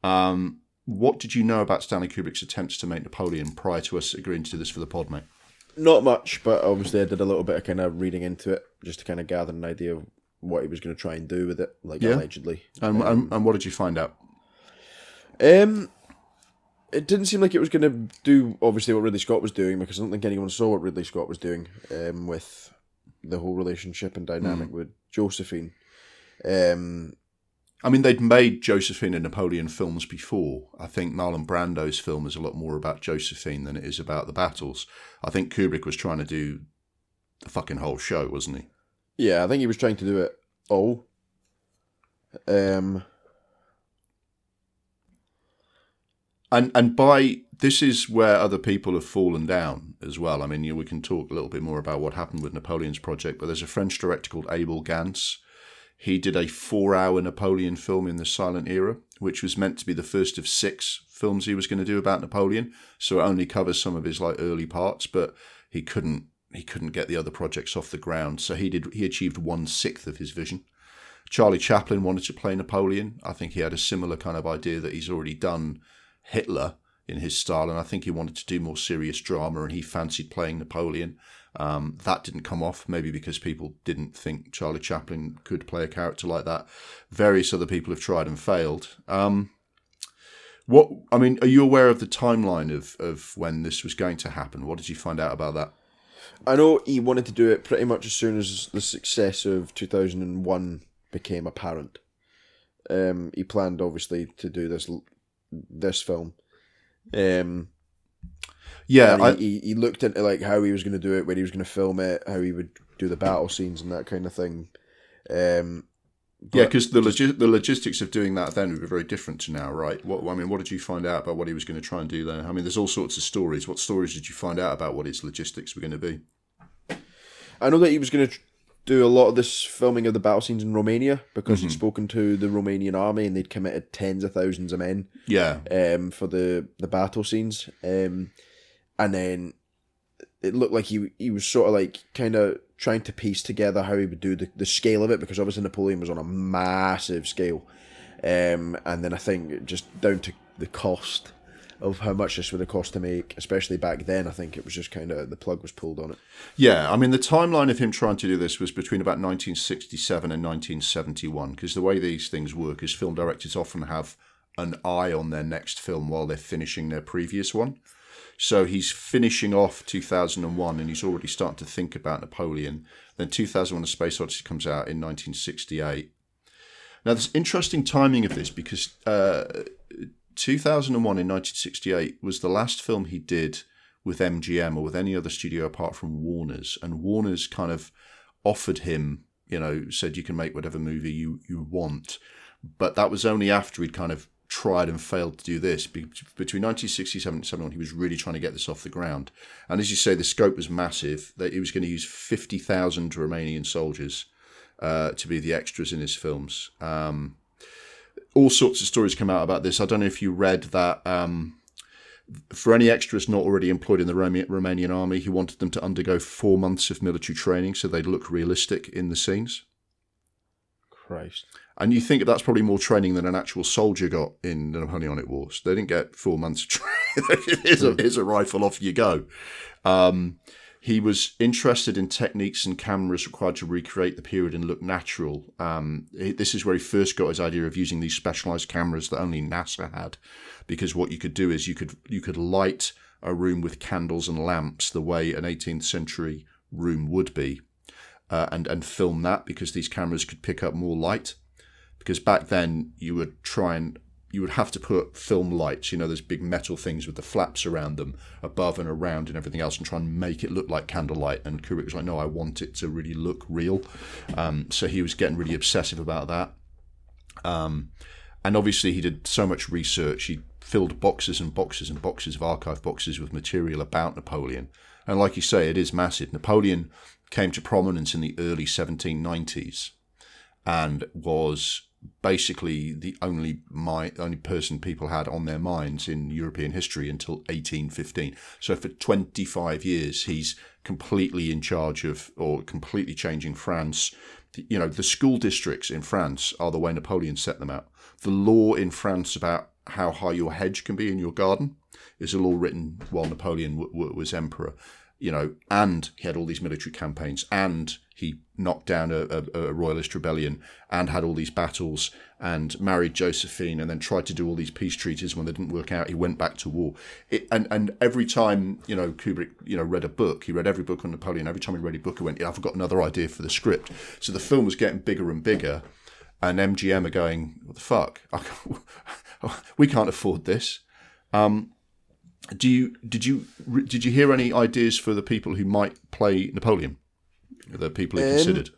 Um, what did you know about Stanley Kubrick's attempts to make Napoleon prior to us agreeing to do this for the pod, mate? Not much, but obviously I did a little bit of kind of reading into it just to kind of gather an idea of what he was going to try and do with it, like yeah. allegedly. And, um, and, and what did you find out? Um, it didn't seem like it was going to do obviously what Ridley Scott was doing because I don't think anyone saw what Ridley Scott was doing um, with the whole relationship and dynamic mm. with Josephine. Um, I mean, they'd made Josephine and Napoleon films before. I think Marlon Brando's film is a lot more about Josephine than it is about the battles. I think Kubrick was trying to do the fucking whole show, wasn't he? Yeah, I think he was trying to do it all. Um, and and by this is where other people have fallen down as well. I mean, you we can talk a little bit more about what happened with Napoleon's project, but there's a French director called Abel Gance. He did a four-hour Napoleon film in the silent era, which was meant to be the first of six films he was going to do about Napoleon. So it only covers some of his like early parts, but he couldn't he couldn't get the other projects off the ground. So he did he achieved one sixth of his vision. Charlie Chaplin wanted to play Napoleon. I think he had a similar kind of idea that he's already done Hitler in his style, and I think he wanted to do more serious drama, and he fancied playing Napoleon. Um, that didn't come off, maybe because people didn't think Charlie Chaplin could play a character like that. Various other people have tried and failed. Um, what I mean, are you aware of the timeline of of when this was going to happen? What did you find out about that? I know he wanted to do it pretty much as soon as the success of two thousand and one became apparent. Um, he planned obviously to do this this film. Um, yeah, he, I, he, he looked into like how he was going to do it, where he was going to film it, how he would do the battle scenes and that kind of thing. Um, yeah, because the logi- the logistics of doing that then would be very different to now, right? What I mean, what did you find out about what he was going to try and do there? I mean, there's all sorts of stories. What stories did you find out about what his logistics were going to be? I know that he was going to do a lot of this filming of the battle scenes in Romania because he'd spoken to the Romanian army and they'd committed tens of thousands of men Yeah, um, for the, the battle scenes. Um, and then it looked like he he was sort of like kind of trying to piece together how he would do the, the scale of it because obviously Napoleon was on a massive scale. Um, and then I think just down to the cost of how much this would have cost to make, especially back then, I think it was just kind of the plug was pulled on it. Yeah, I mean, the timeline of him trying to do this was between about 1967 and 1971, because the way these things work is film directors often have an eye on their next film while they're finishing their previous one. So he's finishing off 2001 and he's already starting to think about Napoleon. Then 2001 A Space Odyssey comes out in 1968. Now, there's interesting timing of this because uh, 2001 in 1968 was the last film he did with MGM or with any other studio apart from Warner's. And Warner's kind of offered him, you know, said you can make whatever movie you, you want. But that was only after he'd kind of tried and failed to do this. Between 1967 and 71, he was really trying to get this off the ground. And as you say, the scope was massive. That he was going to use 50,000 Romanian soldiers uh, to be the extras in his films. Um, all sorts of stories come out about this. I don't know if you read that. Um, for any extras not already employed in the Roma- Romanian army, he wanted them to undergo four months of military training so they'd look realistic in the scenes. Christ. And you think that's probably more training than an actual soldier got in the Napoleonic Wars. They didn't get four months of training. here's, a, here's a rifle, off you go. Um, he was interested in techniques and cameras required to recreate the period and look natural. Um, this is where he first got his idea of using these specialized cameras that only NASA had, because what you could do is you could you could light a room with candles and lamps the way an 18th century room would be, uh, and and film that because these cameras could pick up more light. Because back then you would try and you would have to put film lights, you know, those big metal things with the flaps around them, above and around and everything else, and try and make it look like candlelight. And Kubrick was like, no, I want it to really look real. Um, so he was getting really obsessive about that. Um, and obviously, he did so much research. He filled boxes and boxes and boxes of archive boxes with material about Napoleon. And like you say, it is massive. Napoleon came to prominence in the early 1790s and was basically the only my only person people had on their minds in European history until 1815. So for 25 years, he's completely in charge of or completely changing France. You know, the school districts in France are the way Napoleon set them out. The law in France about how high your hedge can be in your garden is a law written while Napoleon w- w- was emperor. You know, and he had all these military campaigns, and he knocked down a, a, a royalist rebellion, and had all these battles, and married Josephine, and then tried to do all these peace treaties. When they didn't work out, he went back to war. It, and and every time you know Kubrick, you know, read a book, he read every book on Napoleon. Every time he read a book, he went, "Yeah, I've got another idea for the script." So the film was getting bigger and bigger, and MGM are going, "What the fuck? We can't afford this." Um, do you did you did you hear any ideas for the people who might play Napoleon? The people he Um, considered.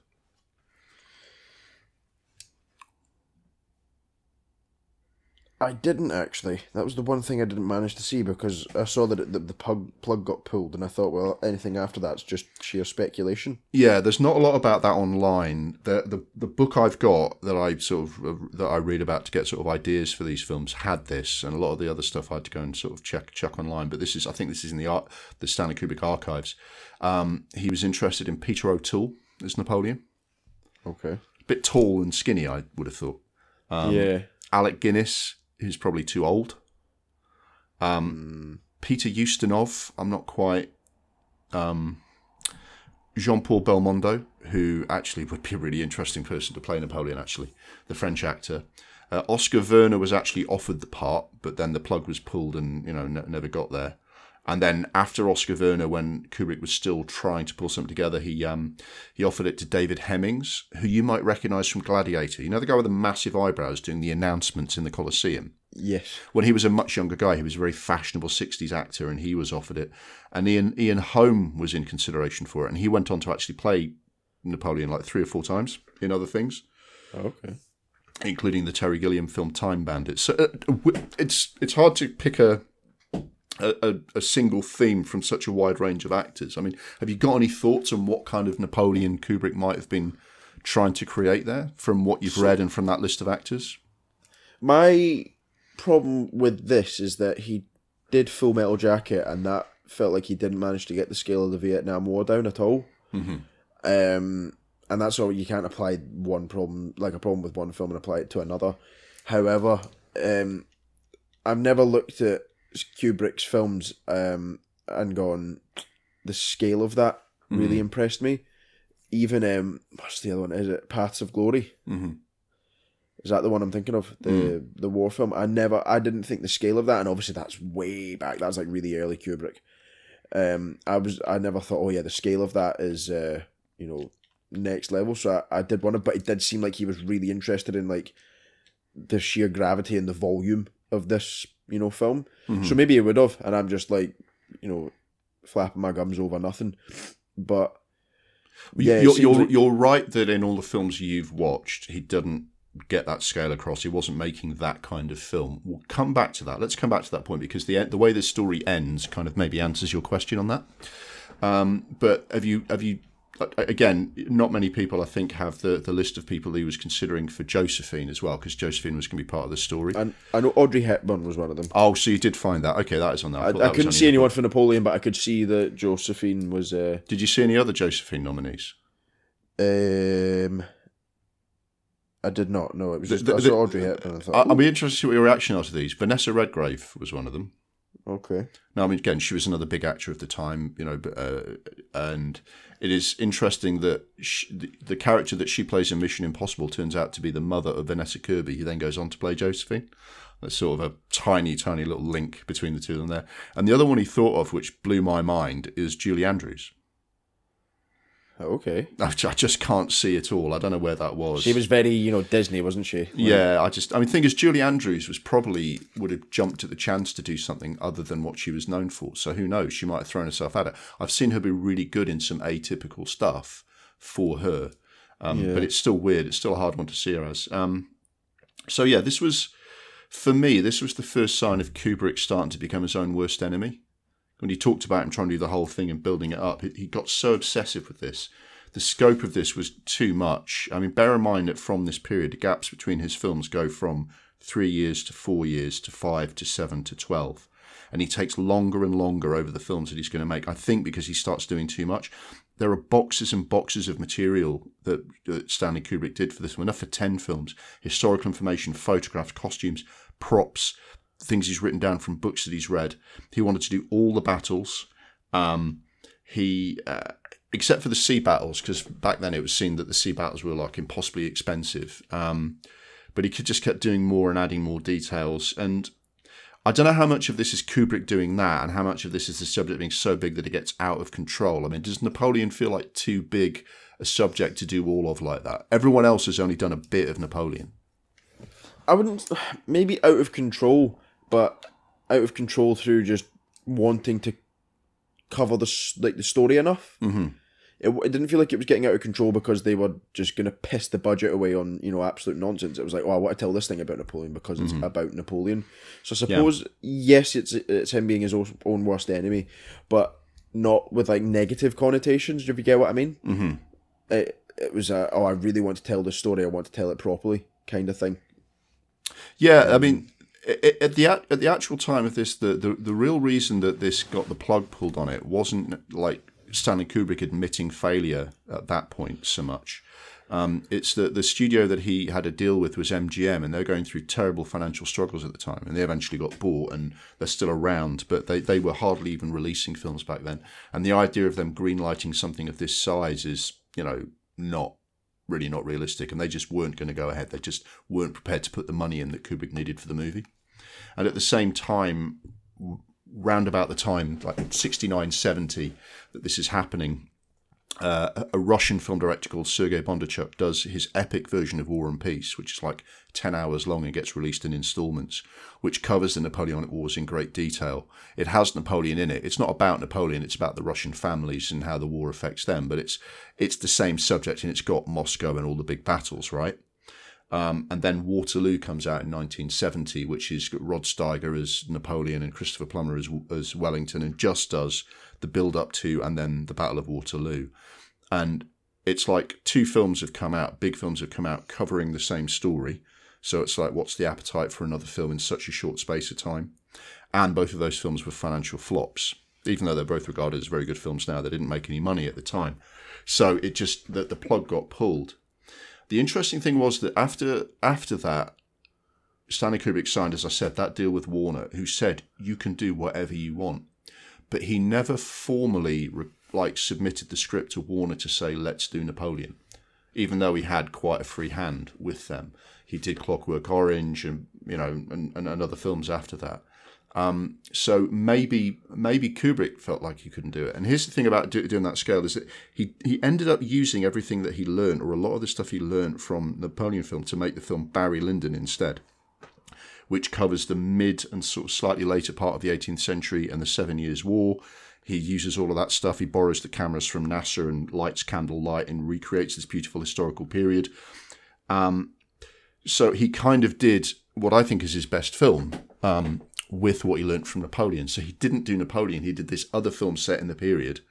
I didn't actually. That was the one thing I didn't manage to see because I saw that it, the, the plug, plug got pulled, and I thought, well, anything after that's just sheer speculation. Yeah, there's not a lot about that online. The the the book I've got that I sort of uh, that I read about to get sort of ideas for these films had this, and a lot of the other stuff I had to go and sort of check check online. But this is I think this is in the art the Stanley Kubrick archives. Um, he was interested in Peter O'Toole as Napoleon. Okay. A bit tall and skinny, I would have thought. Um, yeah. Alec Guinness, who's probably too old. Um, Peter Ustinov, I'm not quite. Um, Jean Paul Belmondo, who actually would be a really interesting person to play Napoleon, actually, the French actor. Uh, Oskar Werner was actually offered the part, but then the plug was pulled and you know ne- never got there. And then after Oskar Werner, when Kubrick was still trying to pull something together, he um, he offered it to David Hemmings, who you might recognise from Gladiator. You know the guy with the massive eyebrows doing the announcements in the Colosseum Yes. when he was a much younger guy, he was a very fashionable 60s actor and he was offered it. And Ian, Ian Holm was in consideration for it. And he went on to actually play Napoleon like three or four times in other things. Okay. including the Terry Gilliam film Time Bandits. So, uh, it's it's hard to pick a, a a single theme from such a wide range of actors. I mean, have you got any thoughts on what kind of Napoleon Kubrick might have been trying to create there from what you've read and from that list of actors? My problem with this is that he did Full Metal Jacket, and that felt like he didn't manage to get the scale of the Vietnam War down at all. Mm-hmm. Um, and that's all you can't apply one problem like a problem with one film and apply it to another. However, um, I've never looked at Kubrick's films um, and gone the scale of that really impressed me. Even um, what's the other one? Is it Paths of Glory? Mm-hmm. Is that the one I'm thinking of? The the war film. I never, I didn't think the scale of that, and obviously that's way back. That's like really early Kubrick. Um, I was, I never thought, oh yeah, the scale of that is, uh, you know, next level. So I, I did want to, but it did seem like he was really interested in like the sheer gravity and the volume of this, you know, film. So maybe it would have, and I'm just like, you know, flapping my gums over nothing. But yeah, you're you're, like- you're right that in all the films you've watched, he didn't get that scale across. He wasn't making that kind of film. We'll come back to that. Let's come back to that point because the the way the story ends kind of maybe answers your question on that. Um, but have you have you again? Not many people, I think, have the the list of people he was considering for Josephine as well because Josephine was going to be part of the story. and I know Audrey Hepburn was one of them. oh, so you did find that? Okay, that is on there. I, I that couldn't see the anyone for Napoleon, but I could see that Josephine was. Uh. Did you see any other Josephine nominees? um, I did not know it was just The- I saw Audrey Hepburn. I I, thought, I'll be interested to see what your reaction are to these. Vanessa Redgrave was one of them. okay, No, I mean again, she was another big actor of the time, you know, uh, and it is interesting that she, the, the character that she plays in Mission Impossible turns out to be the mother of Vanessa Kirby, who then goes on to play Josephine. That's sort of a tiny, tiny little link between the two of them there. And the other one he thought of, which blew my mind, is Julie Andrews. Okay. I I just can't see it all. I don't know where that was. She was very, you know, Disney, wasn't she? Like, Yeah, I just, I mean, thing is, Julie Andrews was probably would have jumped at the chance to do something other than what she was known for. So who knows? She might have thrown herself at it. I've seen her be really good in some atypical stuff for her, um, Yeah. but it's still weird. It's still a hard one to see her as. Um, so yeah, this was for me. This was the first sign of Kubrick starting to become his own worst enemy. When he talked about him trying to do the whole thing and building it up, he- got so obsessive with this the scope of this was too much. I mean, bear in mind that from this period, the gaps between his films go from three years to four years to five to seven to 12. And he takes longer and longer over the films that he's going to make. I think because he starts doing too much. There are boxes and boxes of material that, that Stanley Kubrick did for this one, enough for 10 films historical information, photographs, costumes, props, things he's written down from books that he's read. He wanted to do all the battles. Um, he uh, except for the sea battles, because back then it was seen that the sea battles were like impossibly expensive. Um, but he could just kept doing more and adding more details. And I don't know how much of this is Kubrick doing that, and how much of this is the subject being so big that it gets out of control. I mean, does Napoleon feel like too big a subject to do all of like that? Everyone else has only done a bit of Napoleon. I wouldn't, maybe out of control, but out of control through just wanting to cover the like the story enough. Mm-hmm. It, it didn't feel like it was getting out of control because they were just going to piss the budget away on you know absolute nonsense. It was like, oh, I want to tell this thing about Napoleon because it's about Napoleon. So I suppose yes, it's it's him being his own worst enemy, but not with like negative connotations. If you get what I mean, mm-hmm. it it was a, oh, I really want to tell the story. I want to tell it properly, kind of thing. Yeah, I mean, i- i- at the at the actual time of this, the, the the real reason that this got the plug pulled on it wasn't like Stanley Kubrick admitting failure at that point so much. Um, it's that the studio that he had a deal with was MGM, and they're going through terrible financial struggles at the time. And they eventually got bought, and they're still around, but they, they were hardly even releasing films back then. And the idea of them greenlighting something of this size is, you know, not really not realistic, and they just weren't going to go ahead. They just weren't prepared to put the money in that Kubrick needed for the movie. And at the same time, round about the time, like 69, 70, that this is happening, uh, a- Russian film director called Sergei Bondarchuk does his epic version of War and Peace, which is like 10 hours long and gets released in installments, which covers the Napoleonic Wars in great detail. It has Napoleon in it. It's not about Napoleon, it's about the Russian families and how the war affects them, but it's it's the same subject and it's got Moscow and all the big battles, right? Um, and then Waterloo comes out in 1970, which is Rod Steiger as Napoleon and Christopher Plummer as, as Wellington, and just does the build up to and then the Battle of Waterloo. And it's like two films have come out, big films have come out covering the same story. So it's like, what's the appetite for another film in such a short space of time? And both of those films were financial flops, even though they're both regarded as very good films now. They didn't make any money at the time. So it just that the plug got pulled. The interesting thing was that after after that, Stanley Kubrick signed, as I said, that deal with Warner, who said you can do whatever you want, but he never formally like submitted the script to Warner to say let's do Napoleon, even though he had quite a free hand with them. He did Clockwork Orange and you know and, and, and other films after that. Um, so maybe maybe Kubrick felt like he couldn't do it. And here's the thing about do, doing that scale is that he he ended up using everything that he learned, or a lot of the stuff he learned from Napoleon film, to make the film Barry Lyndon instead, which covers the mid and sort of slightly later part of the 18th century and the Seven Years' War. He uses all of that stuff. He borrows the cameras from NASA and lights candlelight and recreates this beautiful historical period. Um, so he kind of did what I think is his best film. Um, with what he learnt from Napoleon. So he didn't do Napoleon, he did this other film set in the period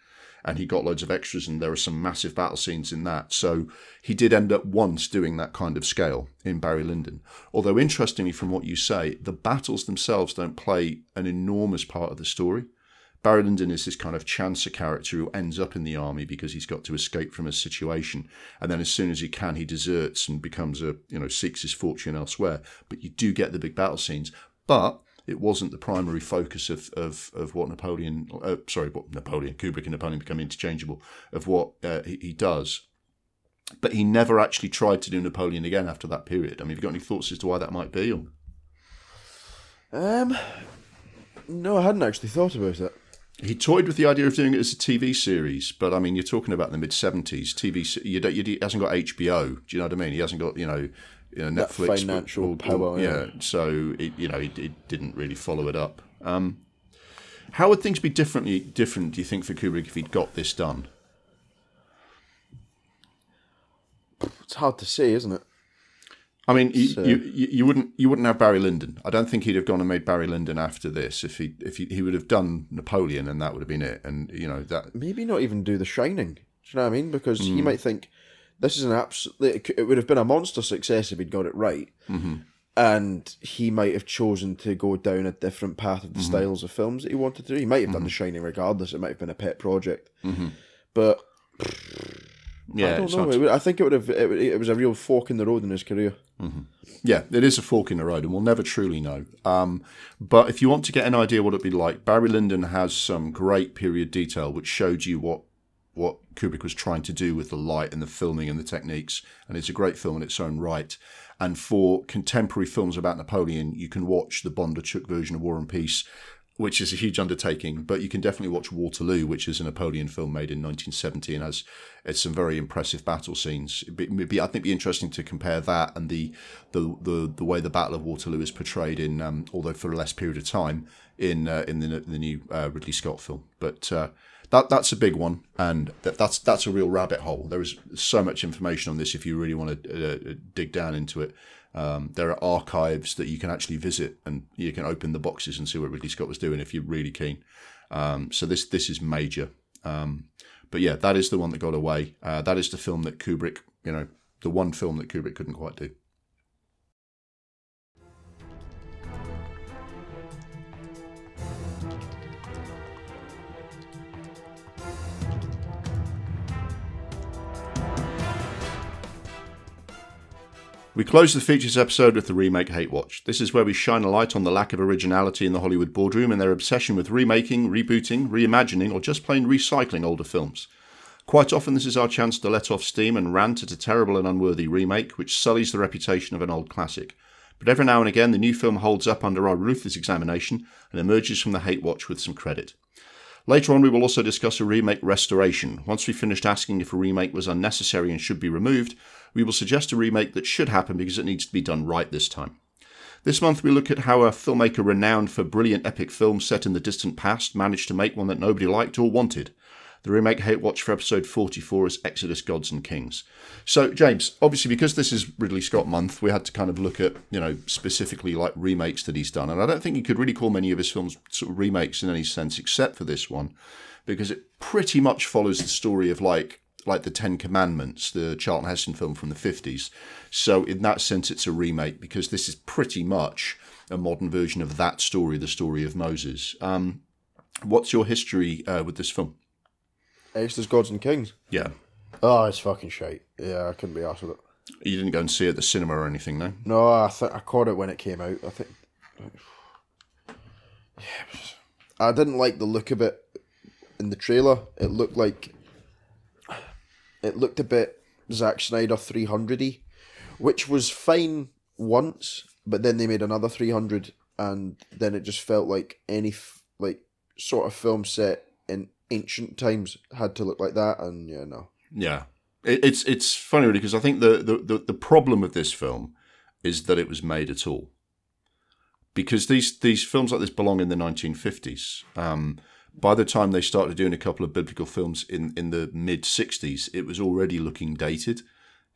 and he got loads of extras and there are some massive battle scenes in that. So he did end up once doing that kind of scale in Barry Lyndon. Although interestingly from what you say, the battles themselves don't play an enormous part of the story. Barry Lyndon is this kind of chancer character who ends up in the army because he's got to escape from a situation, and then as soon as he can, he deserts and becomes a you know seeks his fortune elsewhere. But you do get the big battle scenes, but it wasn't the primary focus of of, of what Napoleon, uh, sorry, what Napoleon, Kubrick and Napoleon become interchangeable of what uh, he, he, does. But he never actually tried to do Napoleon again after that period. I mean, have you got any thoughts as to why that might be? Or? Um, no, I hadn't actually thought about it. He toyed with the idea of doing it as a TV series, but I mean, you're talking about the mid '70s. TV, you, don't, you, he hasn't got HBO. Do you know what I mean? He hasn't got you know you know, Netflix that financial or, power. Yeah, so it, you know, it, it, didn't really follow it up. Um, how would things be differently different? Do you think for Kubrick if he'd got this done? It's hard to see, isn't it? I mean, so. you, you, you wouldn't you wouldn't have Barry Lyndon. I don't think he'd have gone and made Barry Lyndon after this. If he if he, he would have done Napoleon, and that would have been it. And you know that maybe not even do The Shining. Do you know what I mean? Because mm. he might think this is an absolute. It would have been a monster success if he'd got it right. Mm-hmm. And he might have chosen to go down a different path of the mm-hmm. styles of films that he wanted to do. He might have mm-hmm. done The Shining regardless. It might have been a pet project. Mm-hmm. But yeah, I don't know. I think it would have. It, it, was a real fork in the road in his career. Mm-hmm. Yeah, it is a fork in the road, and we'll never truly know. Um, but if you want to get an idea what it'd be like, Barry Lyndon has some great period detail which showed you what what Kubrick was trying to do with the light and the filming and the techniques. And it's a great film in its own right. And for contemporary films about Napoleon, you can watch the Bondarchuk version of War and Peace, which is a huge undertaking. But you can definitely watch Waterloo, which is a Napoleon film made in 1970 and has it's some very impressive battle scenes. It'd be, I think, it'd be interesting to compare that and the the the, the way the Battle of Waterloo is portrayed in, um, although for a less period of time, in uh, in the, the new uh, Ridley Scott film. But uh, that that's a big one, and that, that's that's a real rabbit hole. There is so much information on this if you really want to uh, dig down into it. Um, there are archives that you can actually visit, and you can open the boxes and see what Ridley Scott was doing if you're really keen. Um, so this this is major. Um, but yeah, that is the one that got away. Uh, that is the film that Kubrick, you know, the one film that Kubrick couldn't quite do. We close the features episode with the remake Hate Watch. This is where we shine a light on the lack of originality in the Hollywood boardroom and their obsession with remaking, rebooting, reimagining, or just plain recycling older films. Quite often, this is our chance to let off steam and rant at a terrible and unworthy remake, which sullies the reputation of an old classic. But every now and again, the new film holds up under our ruthless examination and emerges from the Hate Watch with some credit. Later on, we will also discuss a remake restoration. Once we've finished asking if a remake was unnecessary and should be removed, we will suggest a remake that should happen because it needs to be done right this time. This month, we look at how a filmmaker renowned for brilliant epic films set in the distant past managed to make one that nobody liked or wanted. The remake Hate Watch for episode 44 is Exodus Gods and Kings. So, James, obviously, because this is Ridley Scott month, we had to kind of look at, you know, specifically like remakes that he's done. And I don't think you could really call many of his films sort of remakes in any sense, except for this one, because it pretty much follows the story of like like the Ten Commandments, the Charlton Heston film from the 50s. So, in that sense, it's a remake because this is pretty much a modern version of that story, the story of Moses. Um, what's your history uh, with this film? Exodus Gods and Kings. Yeah. Oh, it's fucking shite. Yeah, I couldn't be asked with it. You didn't go and see it at the cinema or anything, no? No, I th- I caught it when it came out. I think. Yeah, was- I didn't like the look of it in the trailer. It looked like. It looked a bit Zack Snyder 300y, which was fine once, but then they made another 300, and then it just felt like any f- like sort of film set ancient times had to look like that, and yeah, no. Yeah. It, it's it's funny really because I think the, the, the, the problem with this film is that it was made at all. Because these these films like this belong in the 1950s. Um, by the time they started doing a couple of biblical films in, in the mid 60s, it was already looking dated.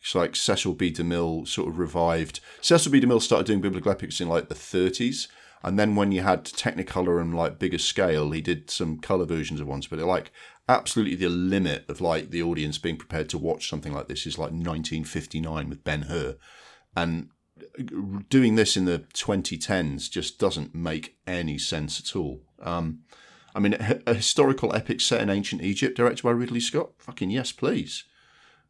It's like Cecil B. DeMille sort of revived. Cecil B. DeMille started doing biblical epics in like the 30s. And then when you had Technicolor and like bigger scale, he did some color versions of ones. But like absolutely the limit of like the audience being prepared to watch something like this is like 1959 with Ben Hur. And doing this in the 2010s just doesn't make any sense at all. Um, I mean, a historical epic set in ancient Egypt, directed by Ridley Scott. Fucking yes, please.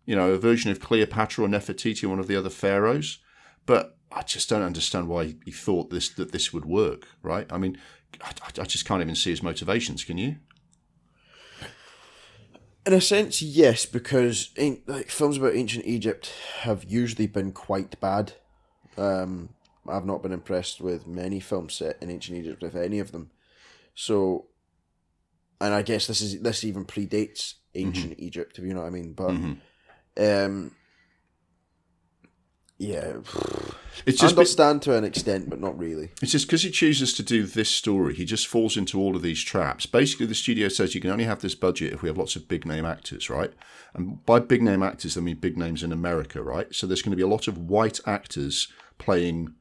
You know, a version of Cleopatra or Nefertiti, one of the other pharaohs. But I just don't understand why he thought this that this would work. Right? I mean, I, I just can't even see his motivations. Can you? In a sense, yes, because like films about ancient Egypt have usually been quite bad. Um, I've not been impressed with many films set in ancient Egypt, if any of them. So, and I guess this is this even predates ancient Egypt, if you know what I mean. But, um, yeah, It's I just understand to an extent, but not really. It's just because he chooses to do this story, he just falls into all of these traps. Basically, the studio says you can only have this budget if we have lots of big name actors, right? And by big name actors, I mean big names in America, right? So there's going to be a lot of white actors playing,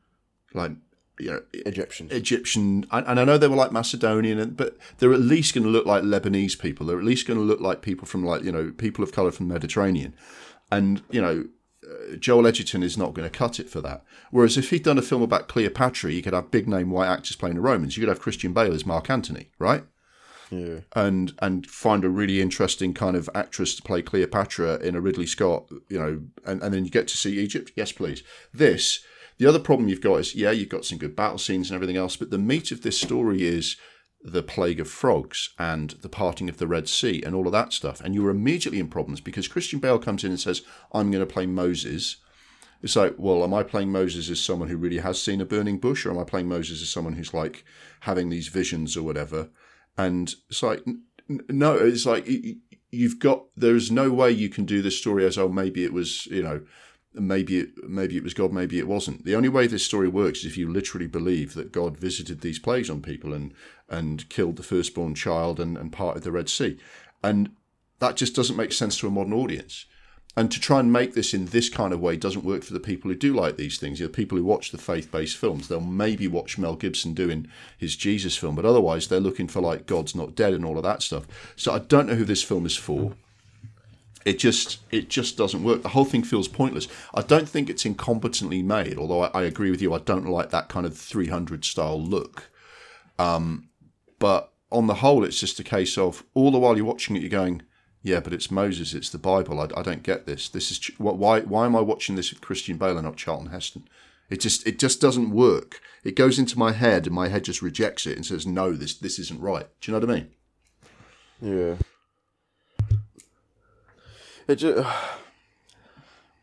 like, you know, Egyptian. Egyptian, and I know they were like Macedonian, but they're at least going to look like Lebanese people. They're at least going to look like people from like you know people of color from the Mediterranean, and you know Uh, Joel Edgerton is not going to cut it for that. Whereas if he'd done a film about Cleopatra, you could have big name white actors playing the Romans. You could have Christian Bale as Mark Antony, right? Yeah. and and find a really interesting kind of actress to play Cleopatra in a Ridley Scott, you know, and, and then you get to see Egypt. Yes, please. This the other problem you've got is yeah, you've got some good battle scenes and everything else, but the meat of this story is the plague of frogs and the parting of the Red Sea and all of that stuff. And you're immediately in problems because Christian Bale comes in and says, I'm going to play Moses. It's like, well, am I playing Moses as someone who really has seen a burning bush, or am I playing Moses as someone who's like having these visions or whatever? And it's like, no, it's like you've got. There's no way you can do this story as oh maybe it was you know maybe it maybe it was God, maybe it wasn't. The only way this story works is if you literally believe that God visited these plagues on people and and killed the firstborn child and, and parted the Red Sea, and that just doesn't make sense to a modern audience. And to try and make this in this kind of way doesn't work for the people who do like these things. Know, people who watch the faith-based films, they'll maybe watch Mel Gibson doing his Jesus film, but otherwise they're looking for like God's not dead and all of that stuff. So I don't know who this film is for. It just it just doesn't work. The whole thing feels pointless. I don't think it's incompetently made, although I, I agree with you. I don't like that kind of 300 style look. Um, but on the whole, it's just a case of all the while you're watching it, you're going, yeah, but it's Moses, it's the Bible. I, I don't get this. This is why why am I watching this with Christian Bale and not Charlton Heston? It just it just doesn't work. It goes into my head, and my head just rejects it and says, no, this this isn't right. Do you know what I mean? Yeah. It just,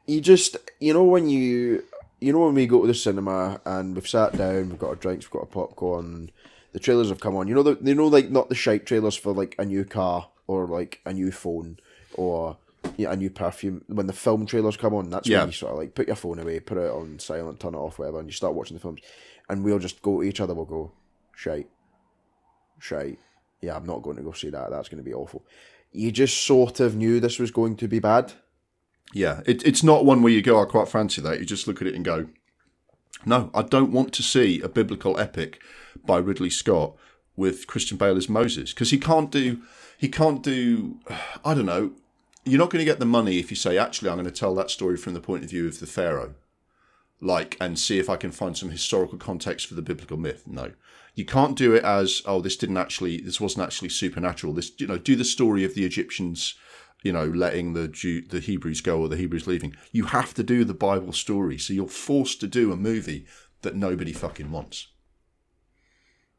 you just, you know, when you, you know, when we go to the cinema and we've sat down, we've got our drinks, we've got our popcorn, the trailers have come on. You know, the, you know, like not the shite trailers for like a new car or like a new phone or yeah, a new perfume. When the film trailers come on, that's Yeah. when you sort of like put your phone away, put it on silent, turn it off, whatever, and you start watching the films. And we'll just go to each other. We'll go, shite, shite. Yeah, I'm not going to go see that. That's going to be awful you just sort of knew this was going to be bad. Yeah, it, it's not one where you go, oh, I quite fancy that. You just look at it and go, no, I don't want to see a biblical epic by Ridley Scott with Christian Bale as Moses because he can't do, he can't do, I don't know. You're not going to get the money if you say, actually, I'm going to tell that story from the point of view of the Pharaoh, like, and see if I can find some historical context for the biblical myth. No, you can't do it as, oh, this didn't actually, this wasn't actually supernatural. This, you know, do the story of the Egyptians you know, letting the Jew, the Hebrews go or the Hebrews leaving. You have to do the Bible story, so you're forced to do a movie that nobody fucking wants.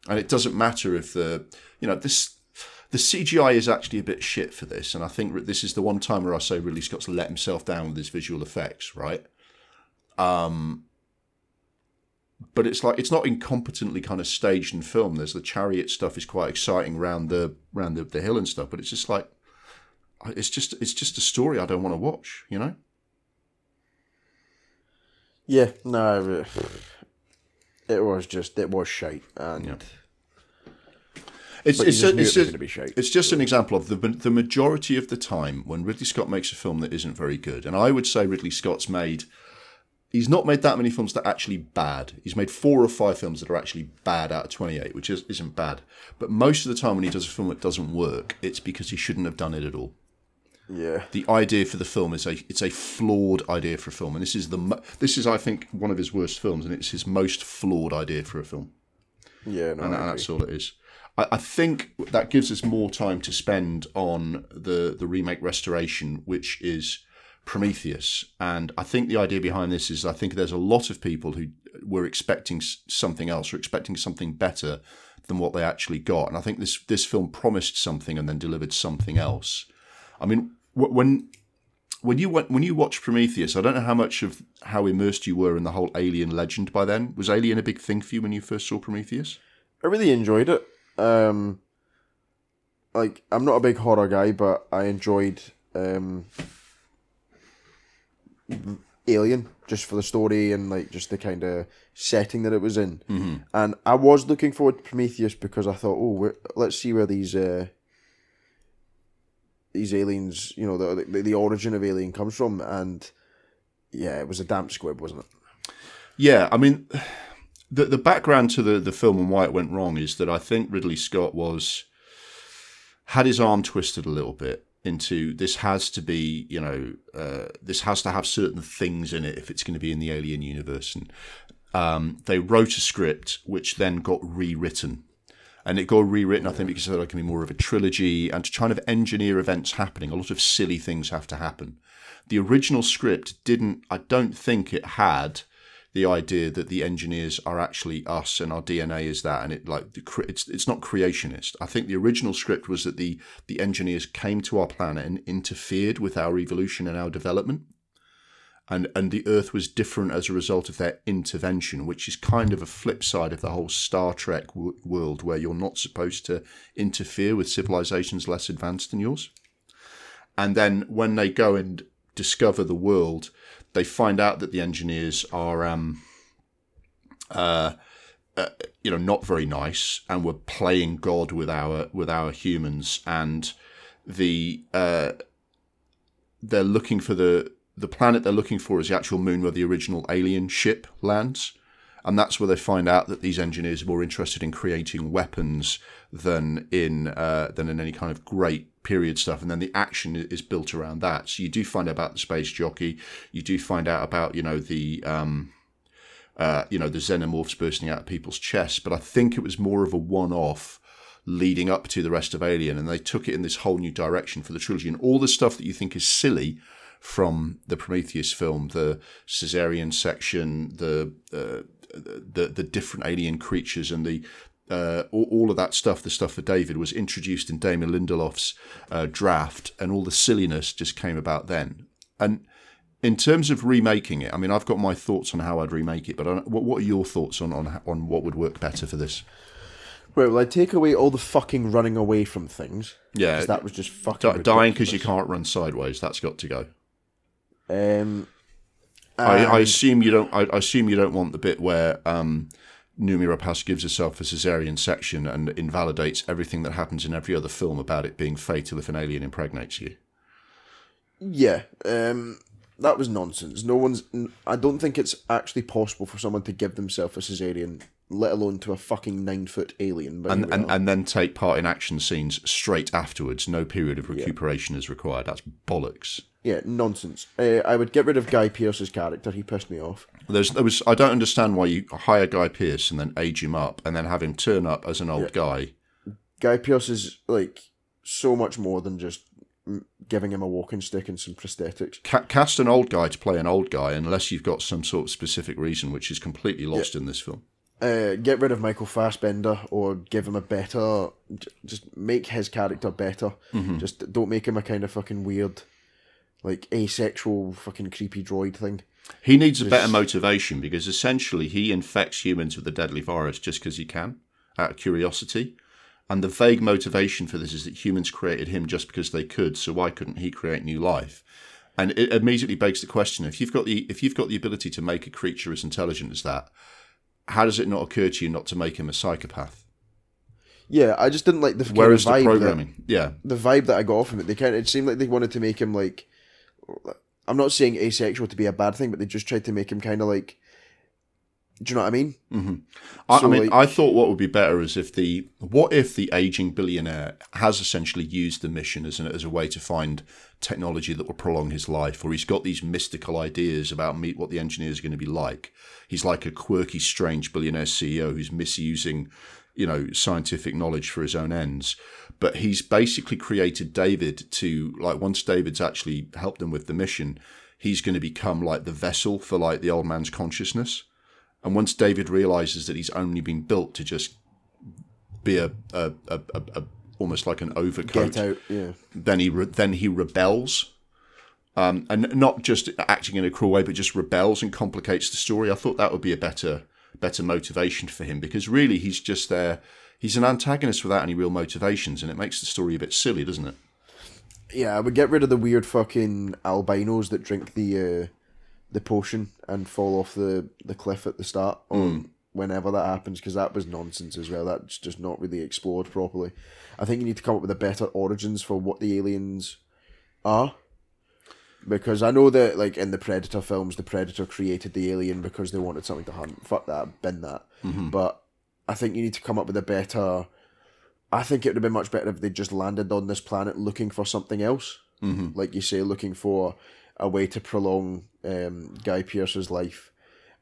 And it doesn't matter if the, you know, this the CGI is actually a bit shit for this, and I think this is the one time where I say Ridley Scott's let himself down with his visual effects, right? Um, but it's like it's not incompetently kind of staged and filmed. There's the chariot stuff is quite exciting around the around the, the hill and stuff, but it's just like it's just it's just a story I don't want to watch, you know. Yeah, no, it was just it was shite, and yeah. it's it's, a, it's, a, it's just an example of the the majority of the time when Ridley Scott makes a film that isn't very good, and I would say Ridley Scott's made. He's not made that many films that are actually bad. He's made four or five films that are actually bad out of 28, which is, isn't bad. But most of the time when he does a film that doesn't work, it's because he shouldn't have done it at all. Yeah. The idea for the film is a it's a flawed idea for a film, and this is the this is I think one of his worst films, and it's his most flawed idea for a film. Yeah, no, and, and that's all it is. I, I think that gives us more time to spend on the the remake restoration, which is Prometheus. And I think the idea behind this is I think there's a lot of people who were expecting something else or expecting something better than what they actually got. And I think this this film promised something and then delivered something else. I mean, when when you went when you watched Prometheus, I don't know how much of how immersed you were in the whole Alien legend by then. Was Alien a big thing for you when you first saw Prometheus? I really enjoyed it. Um, like I'm not a big horror guy, but I enjoyed um, Alien just for the story and like just the kind of setting that it was in. Mm-hmm. And I was looking forward to Prometheus because I thought, oh, let's see where these. Uh, these aliens, you know, the, the, the origin of Alien comes from, and yeah, it was a damp squib, wasn't it? Yeah, I mean, the the background to the the film and why it went wrong is that I think Ridley Scott was had his arm twisted a little bit into this has to be, you know, uh, this has to have certain things in it if it's going to be in the Alien universe, and um, they wrote a script which then got rewritten and it got rewritten, I think, because it can be more of a trilogy and to kind of engineer events happening. A lot of silly things have to happen. The original script didn't, I don't think it had the idea that the engineers are actually us and our DNA is that, and it like it's it's not creationist. I think the original script was that the the engineers came to our planet and interfered with our evolution and our development and and the Earth was different as a result of their intervention, which is kind of a flip side of the whole Star Trek w- world, where you're not supposed to interfere with civilizations less advanced than yours. And then when they go and discover the world, they find out that the engineers are, um, uh, uh, you know, not very nice, and were playing God with our with our humans, and the uh, they're looking for the the planet they're looking for is the actual moon where the original alien ship lands. And that's where they find out that these engineers are more interested in creating weapons than in uh, than in any kind of great period stuff. And then the action is built around that. So you do find out about the space jockey. You do find out about you know the um, uh, you know the xenomorphs bursting out of people's chests. But I think it was more of a one-off leading up to the rest of Alien, and they took it in this whole new direction for the trilogy. And all the stuff that you think is silly from the Prometheus film, the cesarean section, the uh, the the different alien creatures, and the uh, all, all, of that stuff, the stuff for David, was introduced in Damon Lindelof's uh, draft, and all the silliness just came about then. And in terms of remaking it, I mean, I've got my thoughts on how I'd remake it, but what, what are your thoughts on, on on what would work better for this? Well, I take away all the fucking running away from things. Yeah, that was just fucking d- dying because you can't run sideways. That's got to go. Um, I, I, assume you don't. I, assume you don't want the bit where um, Noomi Rapace gives herself a cesarean section and invalidates everything that happens in every other film about it being fatal if an alien impregnates you. Yeah, um, that was nonsense. No one's. I don't think it's actually possible for someone to give themselves a cesarean, let alone to a fucking nine foot alien. But And, and, and then take part in action scenes straight afterwards. No period of recuperation is required. That's bollocks. yeah, nonsense. Uh, I would get rid of Guy Pearce's character. He pissed me off. There's, there was. I don't understand why you hire Guy Pearce and then age him up and then have him turn up as an old guy. Guy Pearce is like so much more than just giving him a walking stick and some prosthetics. Ca- cast an old guy to play an old guy unless you've got some sort of specific reason, which is completely lost in this film. Uh, get rid of Michael Fassbender or give him a better. Just make his character better. Just don't make him a kind of fucking weird, like asexual fucking creepy droid thing. He needs a better motivation because essentially he infects humans with the deadly virus just because he can, out of curiosity. And the vague motivation for this is that humans created him just because they could, so why couldn't he create new life? And it immediately begs the question: if you've got the if you've got the ability to make a creature as intelligent as that, how does it not occur to you not to make him a psychopath? Yeah, I just didn't like the Where the vibe that- programming? Yeah, the vibe that I got off of it. They kind of, it seemed like they wanted to make him like. I'm not saying asexual to be a bad thing, but they just tried to make him kind of like. Do you know what I mean? Mm-hmm. I, So, I mean, like- I thought what would be better is if the what if the aging billionaire has essentially used the mission as, an, as a way to find technology that will prolong his life, or he's got these mystical ideas about meet what the engineers are going to be like. He's like a quirky, strange billionaire CEO who's misusing, you know, scientific knowledge for his own ends. But he's basically created David to like once David's actually helped him with the mission, he's going to become like the vessel for like the old man's consciousness. And once David realizes that he's only been built to just be a, a, a, a, a almost like an overcoat, out. Yeah. then he re- then he rebels, um, and not just acting in a cruel way, but just rebels and complicates the story. I thought that would be a better better motivation for him because really he's just there. He's an antagonist without any real motivations, and it makes the story a bit silly, doesn't it? Yeah, I would get rid of the weird fucking albinos that drink the uh, the potion and fall off the, the cliff at the start or whenever that happens because that was nonsense as well. That's just not really explored properly. I think you need to come up with a better origins for what the aliens are. Because I know that, like in the Predator films, the Predator created the alien because they wanted something to hunt. Fuck that, bin that. But I think you need to come up with a better. I think it would have been much better if they just landed on this planet looking for something else. Mm-hmm. Like you say, looking for a way to prolong um, Guy Pearce's life.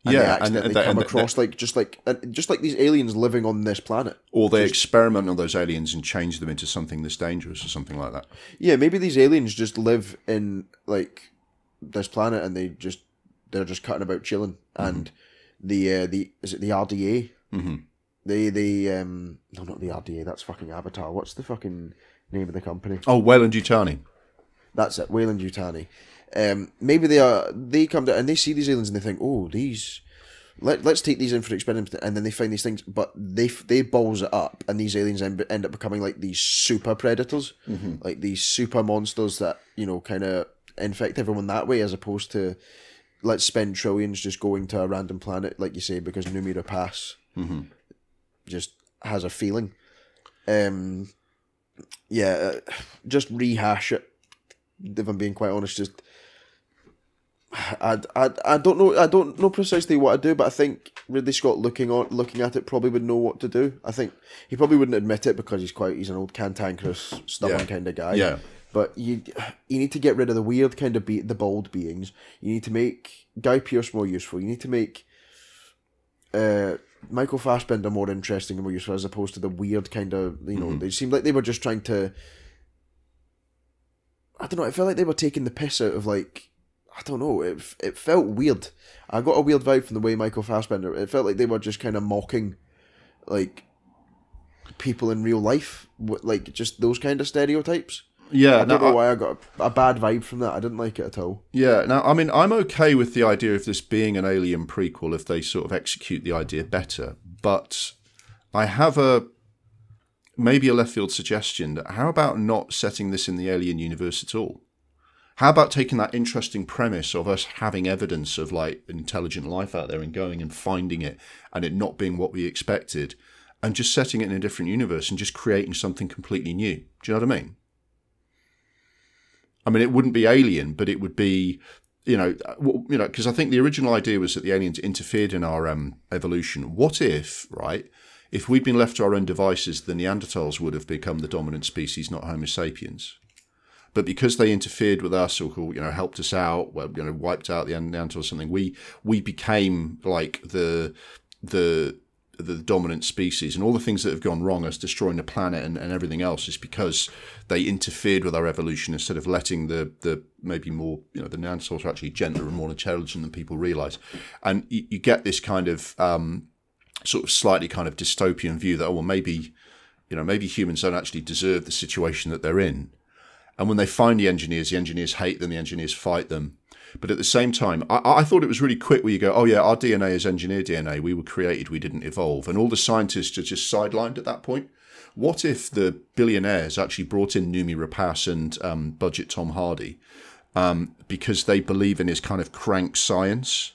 And Yeah, they and- accidentally and they- come and across like just like just like these aliens living on this planet. Or they experiment on those aliens and change them into something that's dangerous or something like that. Yeah, maybe these aliens just live in like this planet and they just they're just cutting about chilling. And the uh, the is it the RDA? Mm-hmm. They they um no not the RDA. That's fucking Avatar. What's the fucking name of the company? Oh, Weyland Yutani. That's it, Weyland Yutani. Um, maybe they are. They come down and they see these aliens and they think, "Oh, these. Let Let's take these in for experiment." And then they find these things, but they they balls it up, and these aliens end, end up becoming like these super predators, like these super monsters that you know kind of infect everyone that way, as opposed to let's spend trillions just going to a random planet, like you say, because Noomi Rapace just has a feeling. Um, yeah, uh, just rehash it if I'm being quite honest, just I, I, I don't know I don't know precisely what to do, but I think Ridley Scott looking on looking at it probably would know what to do. I think he probably wouldn't admit it because he's quite he's an old cantankerous stubborn Yeah. kind of guy. Yeah. But you you need to get rid of the weird kind of be the bold beings. You need to make Guy Pearce more useful. You need to make uh, Michael Fassbender more interesting and more useful as opposed to the weird kind of you know they seemed like they were just trying to I don't know. I felt like they were taking the piss out of like I don't know. It it felt weird. I got a weird vibe from the way Michael Fassbender. It felt like they were just kind of mocking, like people in real life, like just those kind of stereotypes. Yeah, I don't no, know why I got a, a bad vibe from that. I didn't like it at all. Yeah, now I mean I'm okay with the idea of this being an alien prequel if they sort of execute the idea better, but I have a maybe a left field suggestion that how about not setting this in the alien universe at all? How about taking that interesting premise of us having evidence of like intelligent life out there and going and finding it and it not being what we expected and just setting it in a different universe and just creating something completely new? Do you know what I mean? I mean, it wouldn't be alien, but it would be, you know, you know, because I think the original idea was that the aliens interfered in our um, evolution. What if, right? If we'd been left to our own devices, the Neanderthals would have become the dominant species, not Homo sapiens. But because they interfered with us, or you know, helped us out, well, you know, wiped out the Neanderthals or something, we we became like the the the dominant species. And all the things that have gone wrong, us destroying the planet and, and everything else, is because they interfered with our evolution instead of letting the the maybe more you know the Neanderthals are actually gentler and more intelligent than people realize, and you, you get this kind of um, sort of slightly kind of dystopian view that oh well maybe you know maybe humans don't actually deserve the situation that they're in, and when they find the engineers, the engineers hate them, the engineers fight them but at the same time, I, I, thought it was really quick where you go, oh, yeah, our DNA is engineered DNA. We were created, we didn't evolve. And all the scientists are just sidelined at that point. What if the billionaires actually brought in Noomi Rapace and um, Budget Tom Hardy um, because they believe in his kind of crank science?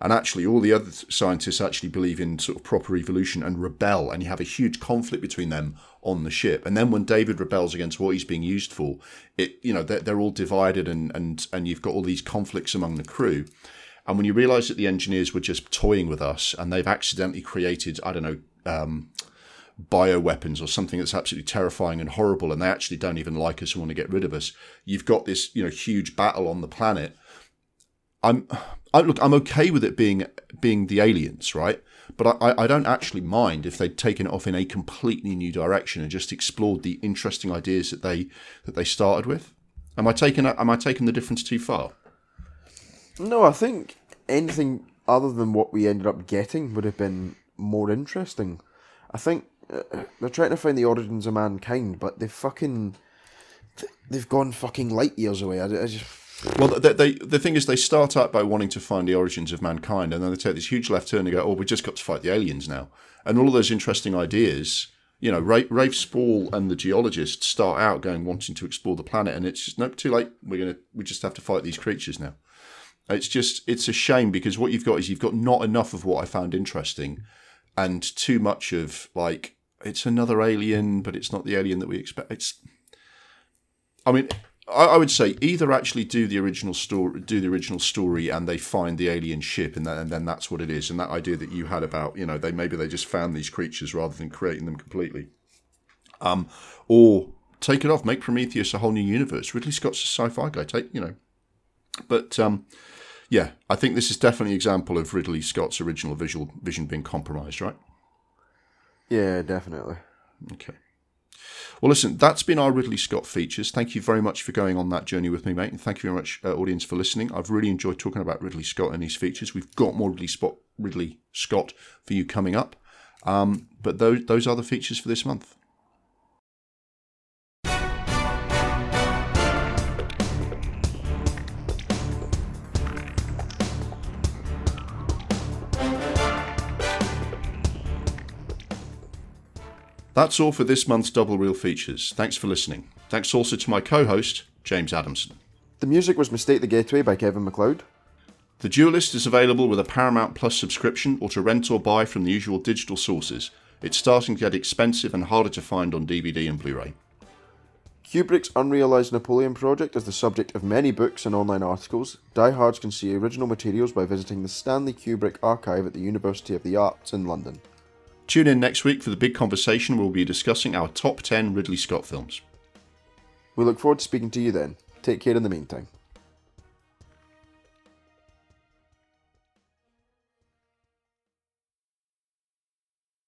And actually all the other scientists actually believe in sort of proper evolution and rebel and you have a huge conflict between them on the ship. And then when david rebels against what he's being used for it you know they're, they're all divided and and and you've got all these conflicts among the crew. And when you realize that the engineers were just toying with us and they've accidentally created i don't know um, bioweapons or something that's absolutely terrifying and horrible and they actually don't even like us and want to get rid of us you've got this you know huge battle on the planet. I'm I, look, I'm okay with it being being the aliens, right? But I, I don't actually mind if they'd taken it off in a completely new direction and just explored the interesting ideas that they that they started with. Am I taking am I taking the difference too far? No, I think anything other than what we ended up getting would have been more interesting. I think uh, they're trying to find the origins of mankind, but they fucking they've gone fucking light years away. I, I just well, they, they, the thing is, they start out by wanting to find the origins of mankind, and then they take this huge left turn and go, "Oh, we just got to fight the aliens now." And all of those interesting ideas, you know, Rafe, Rafe Spall and the geologists start out going wanting to explore the planet, and it's just nope, too late. We're gonna, we just have to fight these creatures now. It's just, it's a shame because what you've got is you've got not enough of what I found interesting, and too much of like it's another alien, but it's not the alien that we expect. It's, I mean, I, I would say either actually do the original story, do the original story, and they find the alien ship, and then, and then that's what it is. And that idea that you had about you know they maybe they just found these creatures rather than creating them completely, um, or take it off, make Prometheus a whole new universe. Ridley Scott's a sci-fi guy. Take you know, but um, yeah, I think this is definitely an example of Ridley Scott's original visual vision being compromised, right? Yeah, definitely. Okay. Well, listen, that's been our Ridley Scott features. Thank you very much for going on that journey with me, mate. And thank you very much, uh, audience, for listening. I've really enjoyed talking about Ridley Scott and his features. We've got more Ridley, Spot, Ridley Scott for you coming up. Um, but those, those are the features for this month. That's all for this month's Double Reel features. Thanks for listening. Thanks also to my co host, James Adamson. The music was Mistake the Getaway by Kevin MacLeod. The Duelist is available with a Paramount Plus subscription or to rent or buy from the usual digital sources. It's starting to get expensive and harder to find on DVD and Blu ray. Kubrick's Unrealised Napoleon project is the subject of many books and online articles. Diehards can see original materials by visiting the Stanley Kubrick Archive at the University of the Arts in London. Tune in next week for the big conversation. We'll be discussing our top 10 Ridley Scott films. We look forward to speaking to you then. Take care in the meantime.